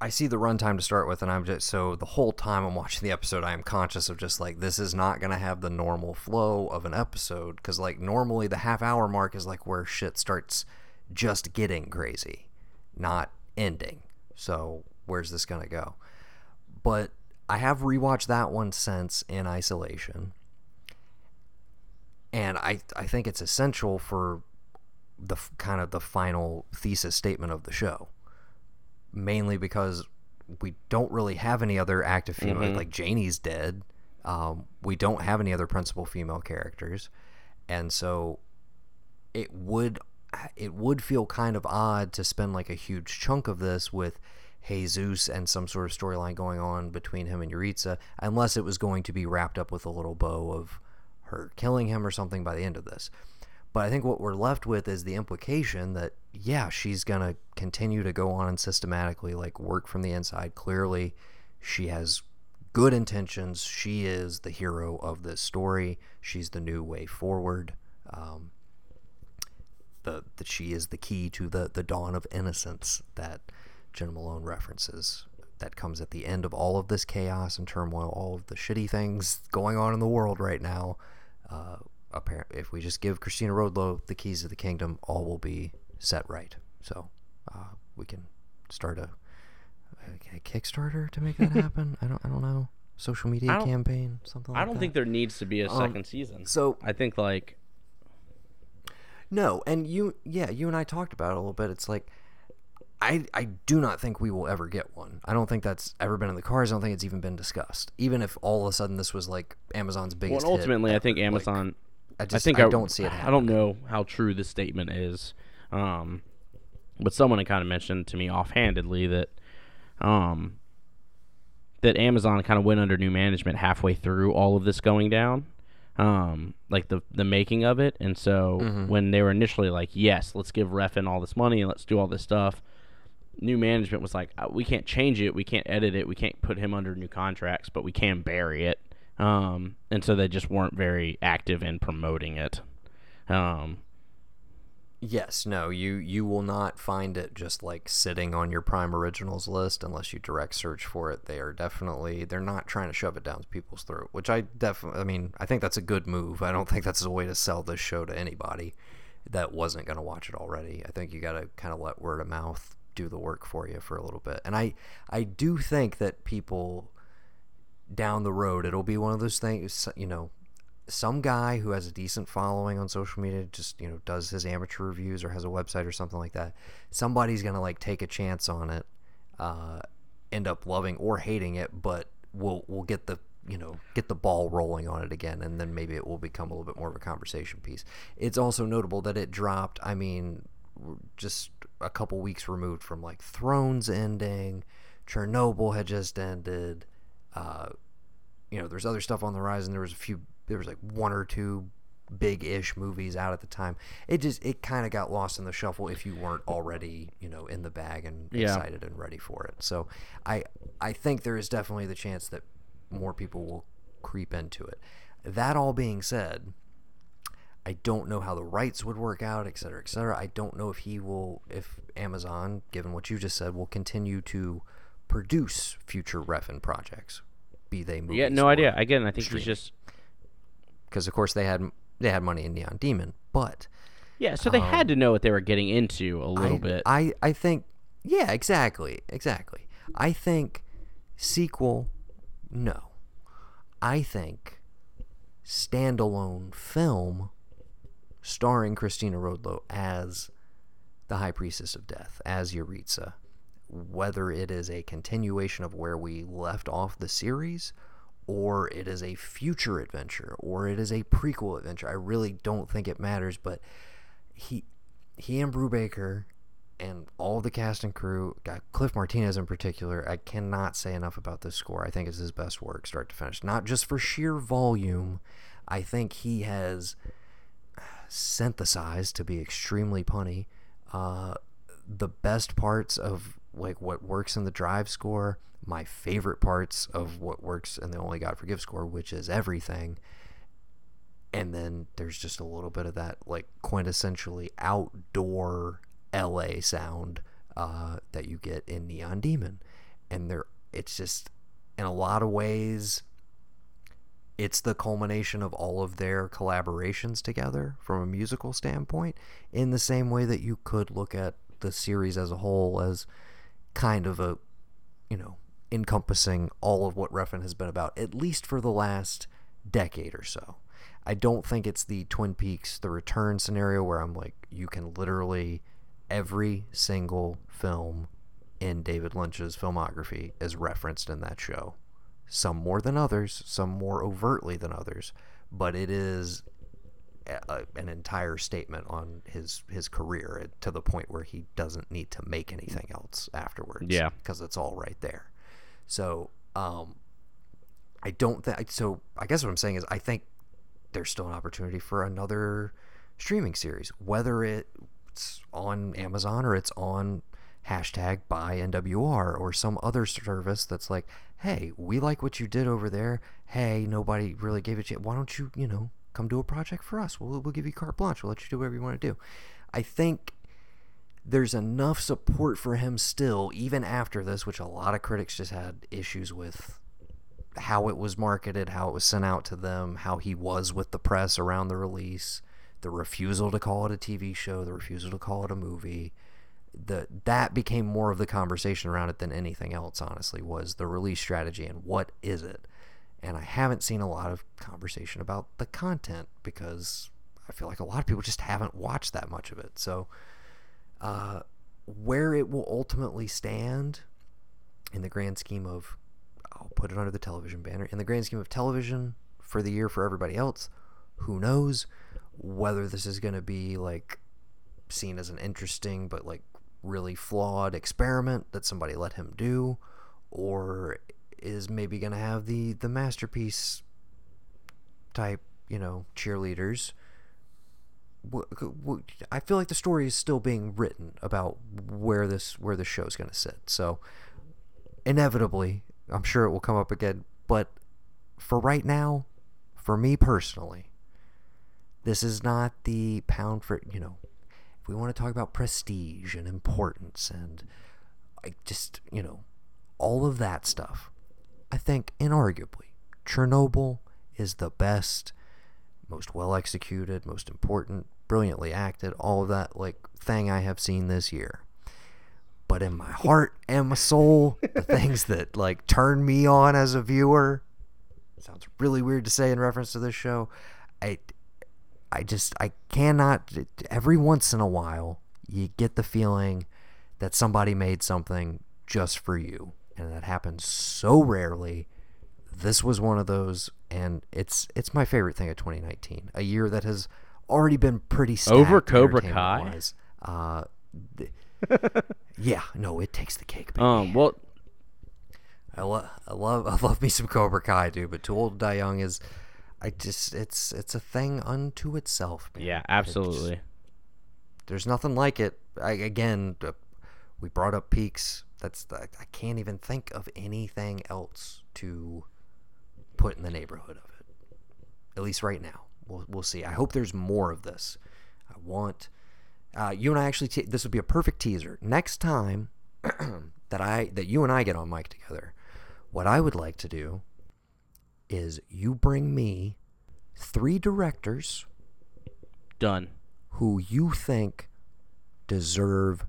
I see the runtime to start with, and I'm just so the whole time I'm watching the episode, I am conscious of just like this is not gonna have the normal flow of an episode because like normally the half hour mark is like where shit starts just getting crazy, not ending. So where's this gonna go? But I have rewatched that one since in isolation, and I I think it's essential for the kind of the final thesis statement of the show mainly because we don't really have any other active female. Like Janie's dead. Um, we don't have any other principal female characters, and so it would it would feel kind of odd to spend like a huge chunk of this with Jesus and some sort of storyline going on between him and Yaritza, unless it was going to be wrapped up with a little bow of her killing him or something by the end of this. But I think what we're left with is the implication that yeah, she's gonna continue to go on and systematically like work from the inside. Clearly, she has good intentions. She is the hero of this story. She's the new way forward. Um, the that she is the key to the the dawn of innocence that Jen Malone references. That comes at the end of all of this chaos and turmoil, all of the shitty things going on in the world right now. Uh, apparently, if we just give Cristina Rodlo the keys to the kingdom, all will be set right. So uh, we can start a, a, Kickstarter to make that happen. I don't I don't know social media campaign something. like I don't that. think there needs to be a Um, second season. so I think like No, and you, yeah, you and I talked about it a little bit. It's like, I, I do not think we will ever get one. I don't think that's ever been in the cards. I don't think it's even been discussed. Even if all of a sudden this was like Amazon's well, biggest. hit ultimately, I think ever, like, Amazon. I just, I think I, don't see it. I don't know how true this statement is, um, but someone had kind of mentioned to me offhandedly that, um, that Amazon kind of went under new management halfway through all of this going down, um, like the the making of it, and so Mm-hmm. when they were initially like, yes, let's give Refn all this money and let's do all this stuff. New management was like, "Uh, we can't change it, we can't edit it, we can't put him under new contracts, but we can bury it. Um, and so they just weren't very active in promoting it. Um, Yes, no, you you will not find it just like sitting on your Prime Originals list unless you direct search for it. They are definitely they're not trying to shove it down people's throat, which I definitely I mean, I think that's a good move. I don't think that's a way to sell this show to anybody that wasn't going to watch it already. I think you got to kind of let word of mouth do the work for you for a little bit. And I I do think that people down the road it'll be one of those things, you know, some guy who has a decent following on social media just you know does his amateur reviews or has a website or something like that somebody's gonna like take a chance on it uh, end up loving or hating it but we'll we'll get the you know get the ball rolling on it again and then maybe it will become a little bit more of a conversation piece it's also notable that it dropped i mean just a couple weeks removed from like thrones ending chernobyl had just ended uh, you know, there's other stuff on the horizon. There was a few, there was like one or two big-ish movies out at the time. It just, it kind of got lost in the shuffle if you weren't already, you know, in the bag and Yeah. excited and ready for it. So, I, I think there is definitely the chance that more people will creep into it. That all being said, I don't know how the rights would work out, et cetera, et cetera. I don't know if he will, if Amazon, given what you just said, will continue to produce future Refn projects, be they movies. yeah, no idea. Again, I think streaming. he's just because of course they had they had money in Neon Demon, but yeah. So they had um, to know what they were getting into a little I, bit. I I think yeah, exactly, exactly. I think sequel, no. I think standalone film starring Cristina Rodlo as the High Priestess of Death, as Yaritza, whether it is a continuation of where we left off the series or it is a future adventure or it is a prequel adventure. I really don't think it matters, but he he and Brubaker and all the cast and crew, got Cliff Martinez in particular, I cannot say enough about this score. I think it's his best work, start to finish. Not just for sheer volume. I think he has synthesized, to be extremely punny, uh, the best parts of like what works in the drive score, my favorite parts of what works in the Only God Forgive score, which is everything. And then there's just a little bit of that like quintessentially outdoor LA sound uh, that you get in Neon Demon, and there it's just in a lot of ways it's the culmination of all of their collaborations together from a musical standpoint in the same way that you could look at the series as a whole as kind of a you know encompassing all of what Refn has been about at least for the last decade or so. I don't think it's the Twin Peaks the return scenario where I'm like you can literally every single film in David Lynch's filmography is referenced in that show. Some more than others, some more overtly than others, but it is a, a- an entire statement on his his career to the point where he doesn't need to make anything else afterwards. Yeah. because it's all right there. So, um, I don't think so. I guess what I'm saying is I think there's still an opportunity for another streaming series, whether it's on Amazon or it's on hashtag byNWR or some other service that's like, hey, we like what you did over there. Hey, nobody really gave it to you. Why don't you, you know, come do a project for us? We'll, we'll give you carte blanche. We'll let you do whatever you want to do. I think there's enough support for him still, even after this, which a lot of critics just had issues with how it was marketed, how it was sent out to them, how he was with the press around the release, the refusal to call it a TV show, the refusal to call it a movie. The that became more of the conversation around it than anything else, honestly, was the release strategy and what is it? And I haven't seen a lot of conversation about the content because I feel like a lot of people just haven't watched that much of it. So uh, where it will ultimately stand in the grand scheme of, I'll put it under the television banner, in the grand scheme of television for the year for everybody else, who knows whether this is going to be like seen as an interesting but like really flawed experiment that somebody let him do or is maybe going to have the the masterpiece type you know cheerleaders I feel like the story is still being written about where this where the show's going to sit. So inevitably, I'm sure it will come up again. But for right now, for me personally, this is not the pound for you know. If we want to talk about prestige and importance and I just you know all of that stuff, I think inarguably Chernobyl is the best most well executed, most important, brilliantly acted, all of that like thing I have seen this year. But in my heart and my soul, the things that like turn me on as a viewer, sounds really weird to say in reference to this show. I I just I cannot every once in a while you get the feeling that somebody made something just for you and that happens so rarely this was one of those, and it's it's my favorite thing of 2019. A year that has already been pretty over Cobra Kai. Uh, yeah, no, it takes the cake. Baby. Um, well, I love I love I love me some Cobra Kai, dude. But Too Old to Die Young is, I just it's it's a thing unto itself. Man. Yeah, absolutely. Just, there's nothing like it. I, again, we brought up peaks. That's the, I can't even think of anything else to put in the neighborhood of it. At least right now. We'll, we'll see. I hope there's more of this. I want uh, you and I actually. T- this would be a perfect teaser. Next time that I that you and I get on mic together, what I would like to do is you bring me three directors. Done. Who you think deserve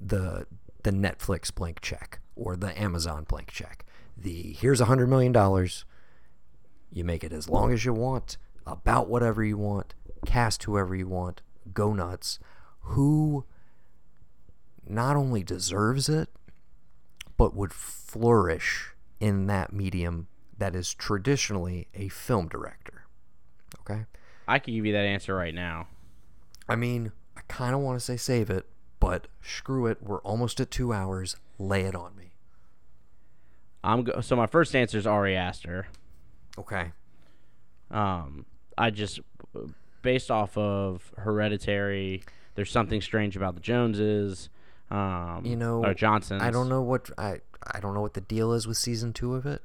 the the Netflix blank check or the Amazon blank check. The here's a hundred million dollars. You make it as long as you want, about whatever you want, cast whoever you want, go nuts. Who not only deserves it, but would flourish in that medium that is traditionally a film director. Okay? I can give you that answer right now. I mean, I kind of want to say save it, but screw it. We're almost at two hours. Lay it on me. I'm go- so my first answer is Ari Aster. Okay. Um, I just based off of Hereditary. There's something strange about the Joneses. Um, you know, or Johnsons. I don't know what I I don't know what the deal is with season two of it.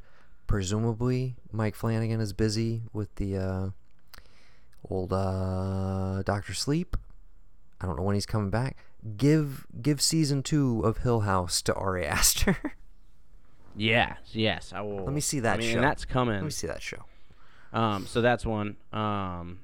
Presumably, Mike Flanagan is busy with the uh, old uh, Doctor Sleep. I don't know when he's coming back. Give give season two of Hill House to Ari Aster. Yes, yes, I will. Let me see that I mean, show. That's coming. Let me see that show. Um, so that's one. Um,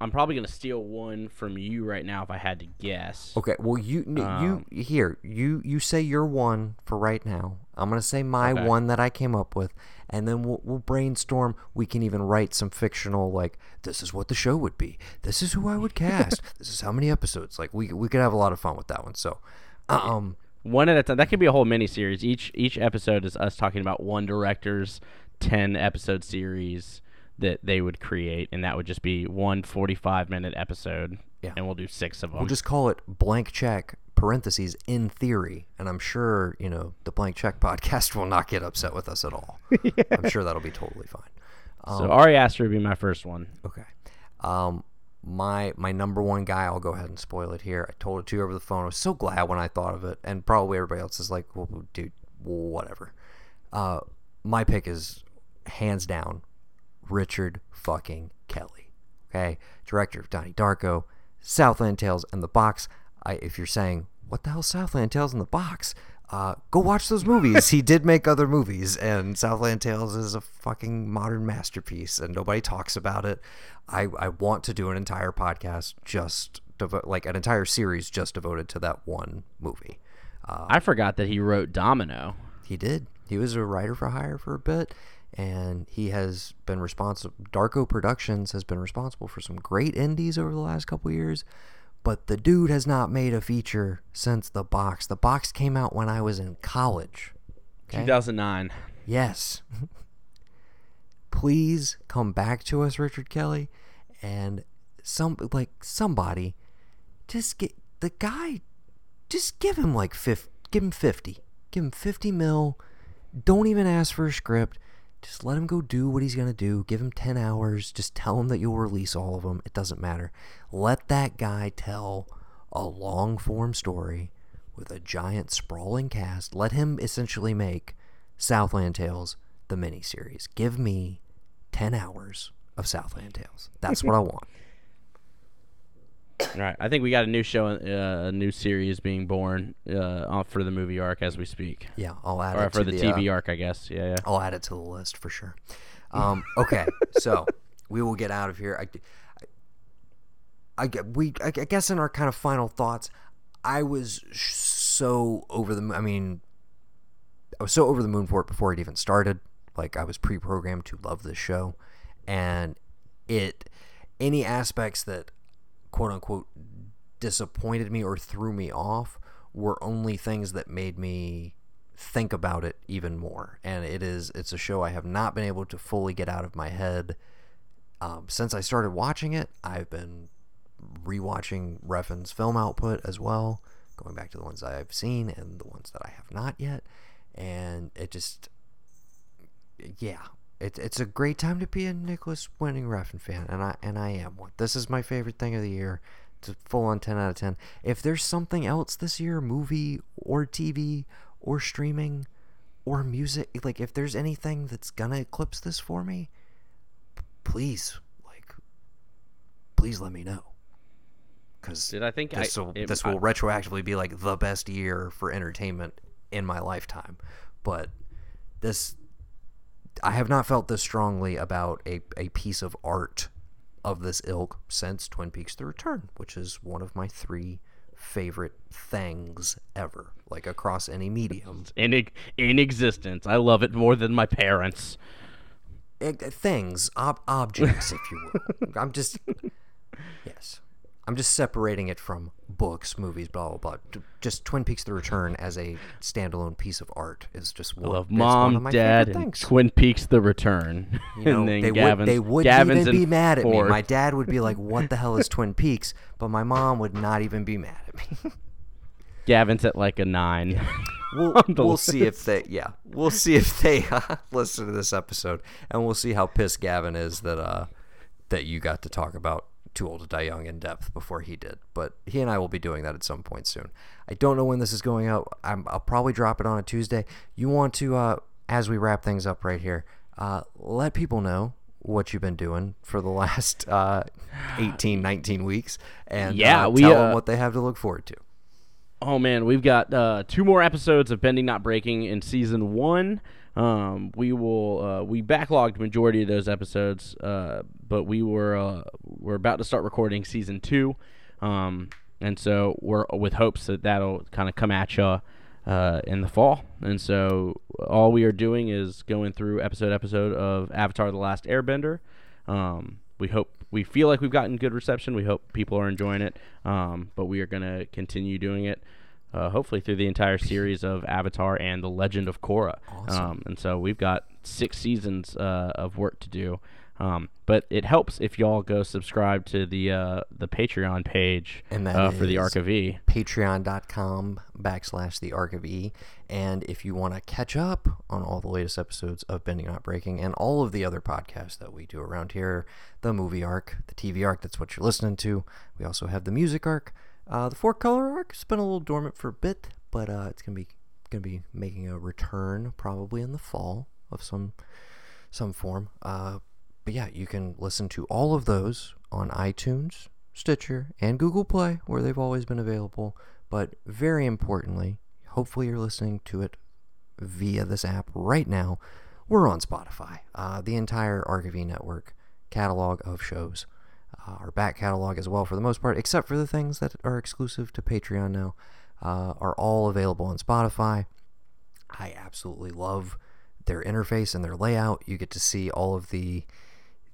I'm probably gonna steal one from you right now if I had to guess. Okay. Well, you um, you here you you say your one for right now. I'm gonna say my okay. one that I came up with, and then we'll we'll brainstorm. We can even write some fictional like this is what the show would be. This is who I would cast. this is how many episodes. Like we we could have a lot of fun with that one. So, um one at a time. That could be a whole mini series. Each each episode is us talking about one director's ten episode series that they would create, and that would just be one 45 minute episode. Yeah. And we'll do six of them. We'll just call it blank check parentheses in theory, and I'm sure you know the blank check podcast will not get upset with us at all. yeah. I'm sure that'll be totally fine. Um, so Ari Aster would be my first one. Okay. Um, my my number one guy, I'll go ahead and spoil it here. I told it to you over the phone. I was so glad when I thought of it, and probably everybody else is like, well, dude, whatever. Uh, my pick is hands down Richard fucking Kelly. Okay, director of Donnie Darko, Southland Tales, and The Box. I, if you're saying what the hell Southland Tales in the Box, uh, go watch those movies. he did make other movies, and Southland Tales is a fucking modern masterpiece, and nobody talks about it. I, I want to do an entire podcast just devo- like an entire series just devoted to that one movie. Uh, I forgot that he wrote Domino. He did. He was a writer for hire for a bit, and he has been responsible. Darko Productions has been responsible for some great indies over the last couple years but the dude has not made a feature since the box. The box came out when I was in college. Okay? 2009. Yes. Please come back to us, Richard Kelly, and some like somebody, just get the guy. Just give him like fifty. Give him fifty. Give him fifty mil. Don't even ask for a script. Just let him go do what he's going to do. Give him 10 hours. Just tell him that you'll release all of them. It doesn't matter. Let that guy tell a long form story with a giant sprawling cast. Let him essentially make Southland Tales the miniseries. Give me 10 hours of Southland Tales. That's what I want. All right, I think we got a new show, uh, a new series being born uh, for the movie arc as we speak. Yeah, I'll add or it for the, the TV uh, arc, I guess. Yeah, yeah. I'll add it to the list for sure. Um, okay, so we will get out of here. I, I, we, I guess in our kind of final thoughts, I was so over the. I mean, I was so over the moon for it before it even started. Like I was pre-programmed to love this show, and it any aspects that quote unquote disappointed me or threw me off were only things that made me think about it even more. And it is it's a show I have not been able to fully get out of my head. Um, since I started watching it, I've been rewatching Refn's film output as well, going back to the ones I've seen and the ones that I have not yet. And it just, yeah, it, it's a great time to be a Nicolas Winding Refn fan, and I and I am one. This is my favorite thing of the year. It's a full on ten out of ten. If there's something else this year, movie or TV or streaming or music, like if there's anything that's gonna eclipse this for me, please, like, please let me know. Because did I think this I, will it, this will I, retroactively be like the best year for entertainment in my lifetime, but this I have not felt this strongly about a, a piece of art of this ilk since Twin Peaks The Return, which is one of my three favorite things ever, like across any medium. In, in existence. I love it more than my parents. It, things, ob- objects, if you will. I'm just. Yes. I'm just separating it from books, movies, blah blah blah. Just Twin Peaks: The Return as a standalone piece of art is just one. I love Mom, Dad, and Twin Peaks: The Return. You know, they Gavin's, would they would Gavin's even be mad at me. My dad would be like, "What the hell is Twin Peaks?" But my mom would not even be mad at me. Gavin's at like a nine. Yeah. We'll, we'll see if they yeah we'll see if they uh, listen to this episode and we'll see how pissed Gavin is that uh that you got to talk about too old to die young in depth before he did. But he and I will be doing that at some point soon. I don't know when this is going out. i will probably drop it on a Tuesday. You want to, uh, as we wrap things up right here, uh, let people know what you've been doing for the last uh, 18, 19 weeks, and yeah, uh, we, tell them uh, what they have to look forward to. Oh man, we've got uh, two more episodes of Bending Not Breaking in season one. Um, we will uh, we backlogged majority of those episodes, uh, but we were uh, we're about to start recording season two, um, and so we're with hopes that that'll kind of come at you uh, in the fall. And so all we are doing is going through episode episode of Avatar: The Last Airbender. Um, we hope we feel like we've gotten good reception. We hope people are enjoying it, um, but we are going to continue doing it uh, hopefully through the entire series of Avatar and The Legend of Korra. Awesome. Um, and so we've got six seasons uh, of work to do. Um, but it helps if y'all go subscribe to the uh, the Patreon page And that uh, for the Arc of E. patreon.com backslash the arc of e and if you want to catch up on all the latest episodes of bending not breaking and all of the other podcasts that we do around here the movie arc the tv arc that's what you're listening to we also have the music arc uh, the four color arc has been a little dormant for a bit but uh, it's gonna be gonna be making a return probably in the fall of some some form uh, but yeah, you can listen to all of those on iTunes, Stitcher, and Google Play, where they've always been available. But very importantly, hopefully you're listening to it via this app right now. We're on Spotify. Uh, the entire RKV network catalog of shows, uh, our back catalog as well, for the most part, except for the things that are exclusive to Patreon now, uh, are all available on Spotify. I absolutely love their interface and their layout. You get to see all of the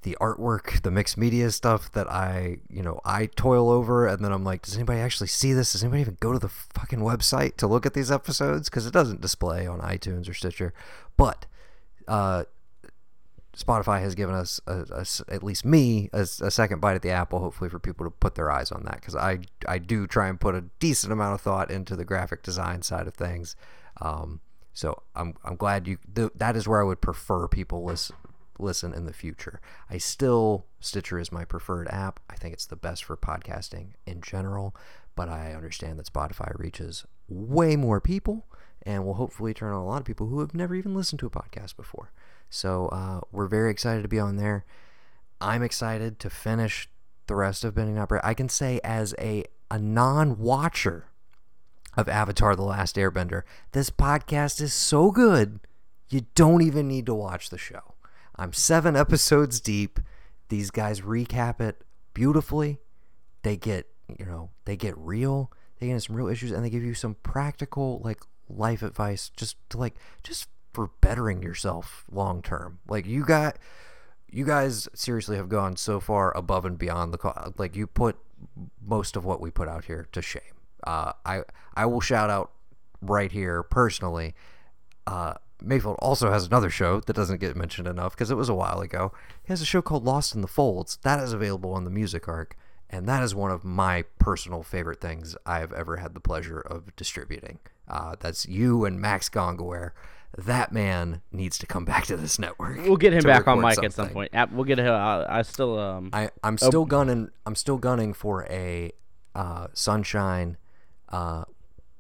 the artwork, the mixed media stuff that I, you know, I toil over and then I'm like, does anybody actually see this? Does anybody even go to the fucking website to look at these episodes cuz it doesn't display on iTunes or Stitcher. But uh Spotify has given us, a, a at least me, a second bite at the apple. Hopefully, for people to put their eyes on that, because I I do try and put a decent amount of thought into the graphic design side of things. Um, so I'm I'm glad you. Th- that is where I would prefer people listen listen in the future. I still Stitcher is my preferred app. I think it's the best for podcasting in general, but I understand that Spotify reaches way more people and will hopefully turn on a lot of people who have never even listened to a podcast before. So uh, we're very excited to be on there. I'm excited to finish the rest of Bending Break. I can say as a a non-watcher of Avatar: The Last Airbender, this podcast is so good you don't even need to watch the show. I'm seven episodes deep. These guys recap it beautifully. They get you know they get real. They get into some real issues, and they give you some practical like life advice just to like just for bettering yourself long term. Like you got you guys seriously have gone so far above and beyond the call. like you put most of what we put out here to shame. Uh, I I will shout out right here personally. Uh, Mayfield also has another show that doesn't get mentioned enough because it was a while ago. He has a show called Lost in the Folds that is available on the Music Arc, and that is one of my personal favorite things I have ever had the pleasure of distributing. Uh, that's you and Max Gongaware. That man needs to come back to this network. We'll get him back on mic at some point. We'll get him. I, I still um. I, I'm still gunning. I'm still gunning for a uh, Sunshine, uh,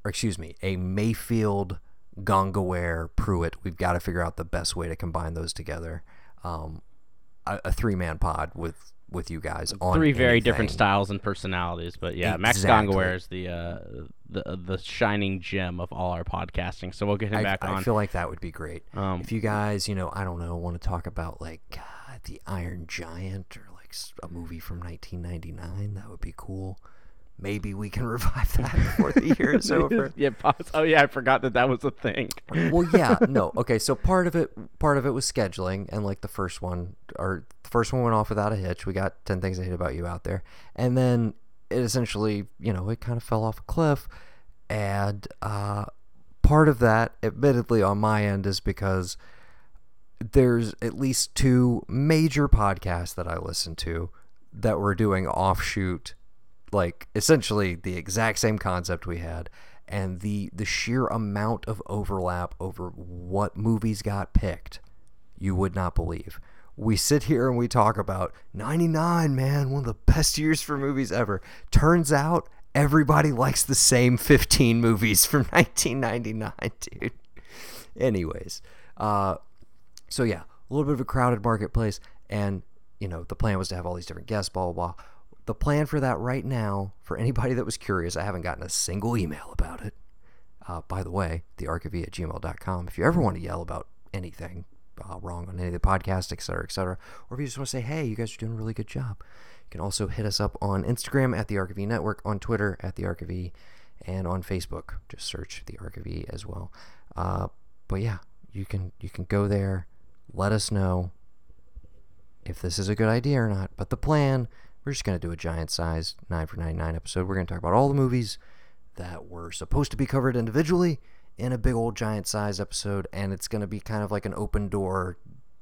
or excuse me, a Mayfield Gongaware Pruitt. We've got to figure out the best way to combine those together. Um, a, a three man pod with with you guys on three very different styles and personalities, but yeah, Max Exactly. Gongaware is the uh, the the shining gem of all our podcasting. So we'll get him I, back I on. feel like that would be great. Um, if you guys, you know, I don't know, want to talk about like God, the Iron Giant or like a movie from 1999, that would be cool. Maybe we can revive that before the year is over. yeah. pause. Oh yeah, I forgot that that was a thing. well yeah no okay so part of it part of it was scheduling and like the first one or the first one went off without a hitch we got 10 things i hate about you out there and then it essentially you know it kind of fell off a cliff and uh part of that admittedly on my end is because there's at least two major podcasts that i listen to that were doing offshoot like essentially the exact same concept we had and the the sheer amount of overlap over what movies got picked you would not believe. We sit here and we talk about 99 man one of the best years for movies ever. Turns out everybody likes the same 15 movies from 1999 dude. Anyways uh so yeah, a little bit of a crowded marketplace, and you know the plan was to have all these different guests, blah blah blah. The plan for that right now, for anybody that was curious, I haven't gotten a single email about it. Uh, by the way, thearchive at gmail.com. If you ever want to yell about anything uh, wrong on any of the podcasts, et cetera, et cetera, or if you just want to say, hey, you guys are doing a really good job, you can also hit us up on Instagram at the Archive Network, on Twitter at the Archive, and on Facebook. Just search the Archive as well. Uh, but yeah, you can you can go there. Let us know if this is a good idea or not. But the plan, we're just gonna do a giant size nine for ninety nine episode. We're gonna talk about all the movies that were supposed to be covered individually in a big old giant size episode, and it's gonna be kind of like an open door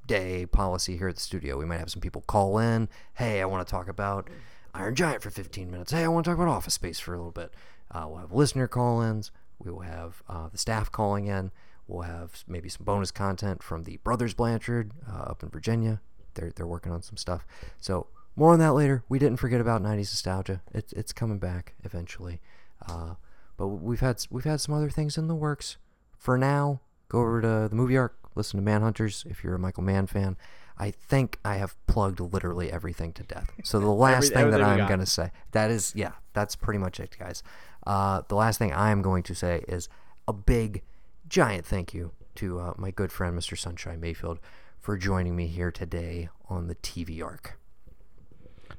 day policy here at the studio. We might have some people call in. Hey, I want to talk about Iron Giant for 15 minutes. Hey, I want to talk about Office Space for a little bit. Uh, we'll have listener call ins. We will have uh, the staff calling in. We'll have maybe some bonus content from the Brothers Blanchard uh, up in Virginia. They're, they're working on some stuff. So, more on that later. We didn't forget about 90s nostalgia. It's, it's coming back eventually. Uh, but we've had we've had some other things in the works. For now, go over to the movie arc, listen to Manhunters if you're a Michael Mann fan. I think I have plugged literally everything to death. So the last Every- thing that I'm going to say, that is, yeah, that's pretty much it, guys. Uh, the last thing I am going to say is a big, giant thank you to uh, my good friend Mr. Sunshine Mayfield for joining me here today on the TV arc.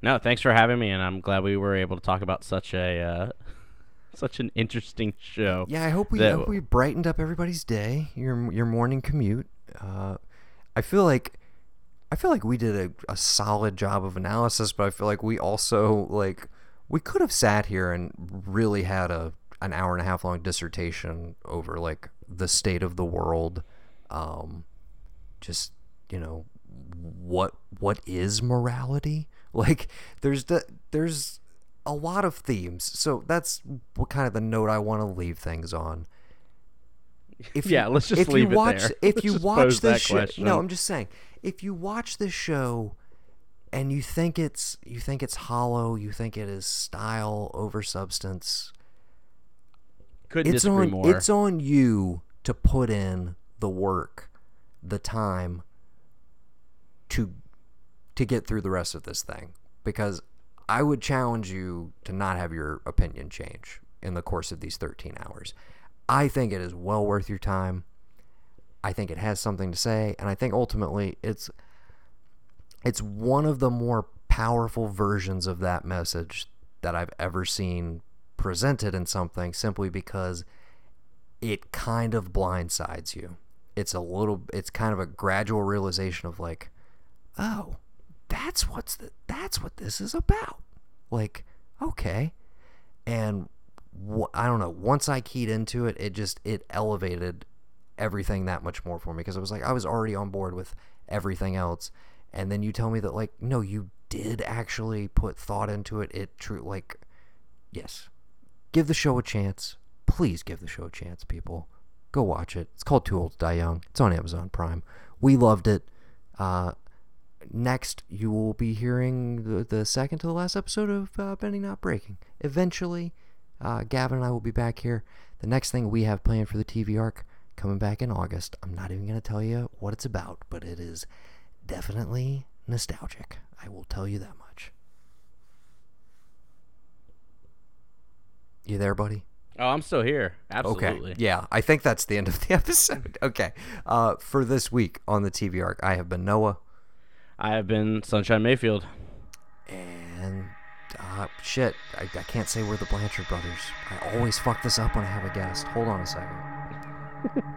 No, thanks for having me, and I'm glad we were able to talk about such a uh, such an interesting show. Yeah, I hope we, that- hope we brightened up everybody's day, your your morning commute. Uh, I feel like I feel like we did a, a solid job of analysis, but I feel like we also like we could have sat here and really had a an hour and a half long dissertation over like the state of the world, um, just you know what what is morality? Like there's the there's a lot of themes. So that's what kind of the note I want to leave things on. If Yeah, let's just if leave you it watch, there. If Let's you watch this show, no, I'm just saying, if you watch this show and you think it's you think it's hollow, you think it is style over substance, Couldn't it's disagree on more. it's on you to put in the work, the time to to get through the rest of this thing because I would challenge you to not have your opinion change in the course of these 13 hours. I think it is well worth your time. I think it has something to say and I think ultimately it's it's one of the more powerful versions of that message that I've ever seen presented in something simply because it kind of blindsides you. It's a little it's kind of a gradual realization of like, oh, that's what's the, that's what this is about. Like, okay. And wh- I don't know, once I keyed into it, it just it elevated everything that much more for me because I was like I was already on board with everything else. And then you tell me that like no you did actually put thought into it. It true like yes. Give the show a chance. Please give the show a chance people. Go watch it. It's called too old to die young. It's on amazon prime. We loved it. Uh next you will be hearing the, the second to the last episode of uh, bending not breaking eventually uh, gavin and i will be back here the next thing we have planned for the tv arc coming back in august i'm not even going to tell you what it's about but it is definitely nostalgic i will tell you that much you there buddy oh, I'm still here. Absolutely. Okay. Yeah, I think that's the end of the episode. Okay. Uh, for this week on the TV arc, I have been Noah I have been Sunshine Mayfield. and uh, shit, I, I can't say we're the Blanchard brothers. I always fuck this up when I have a guest. Hold on a second.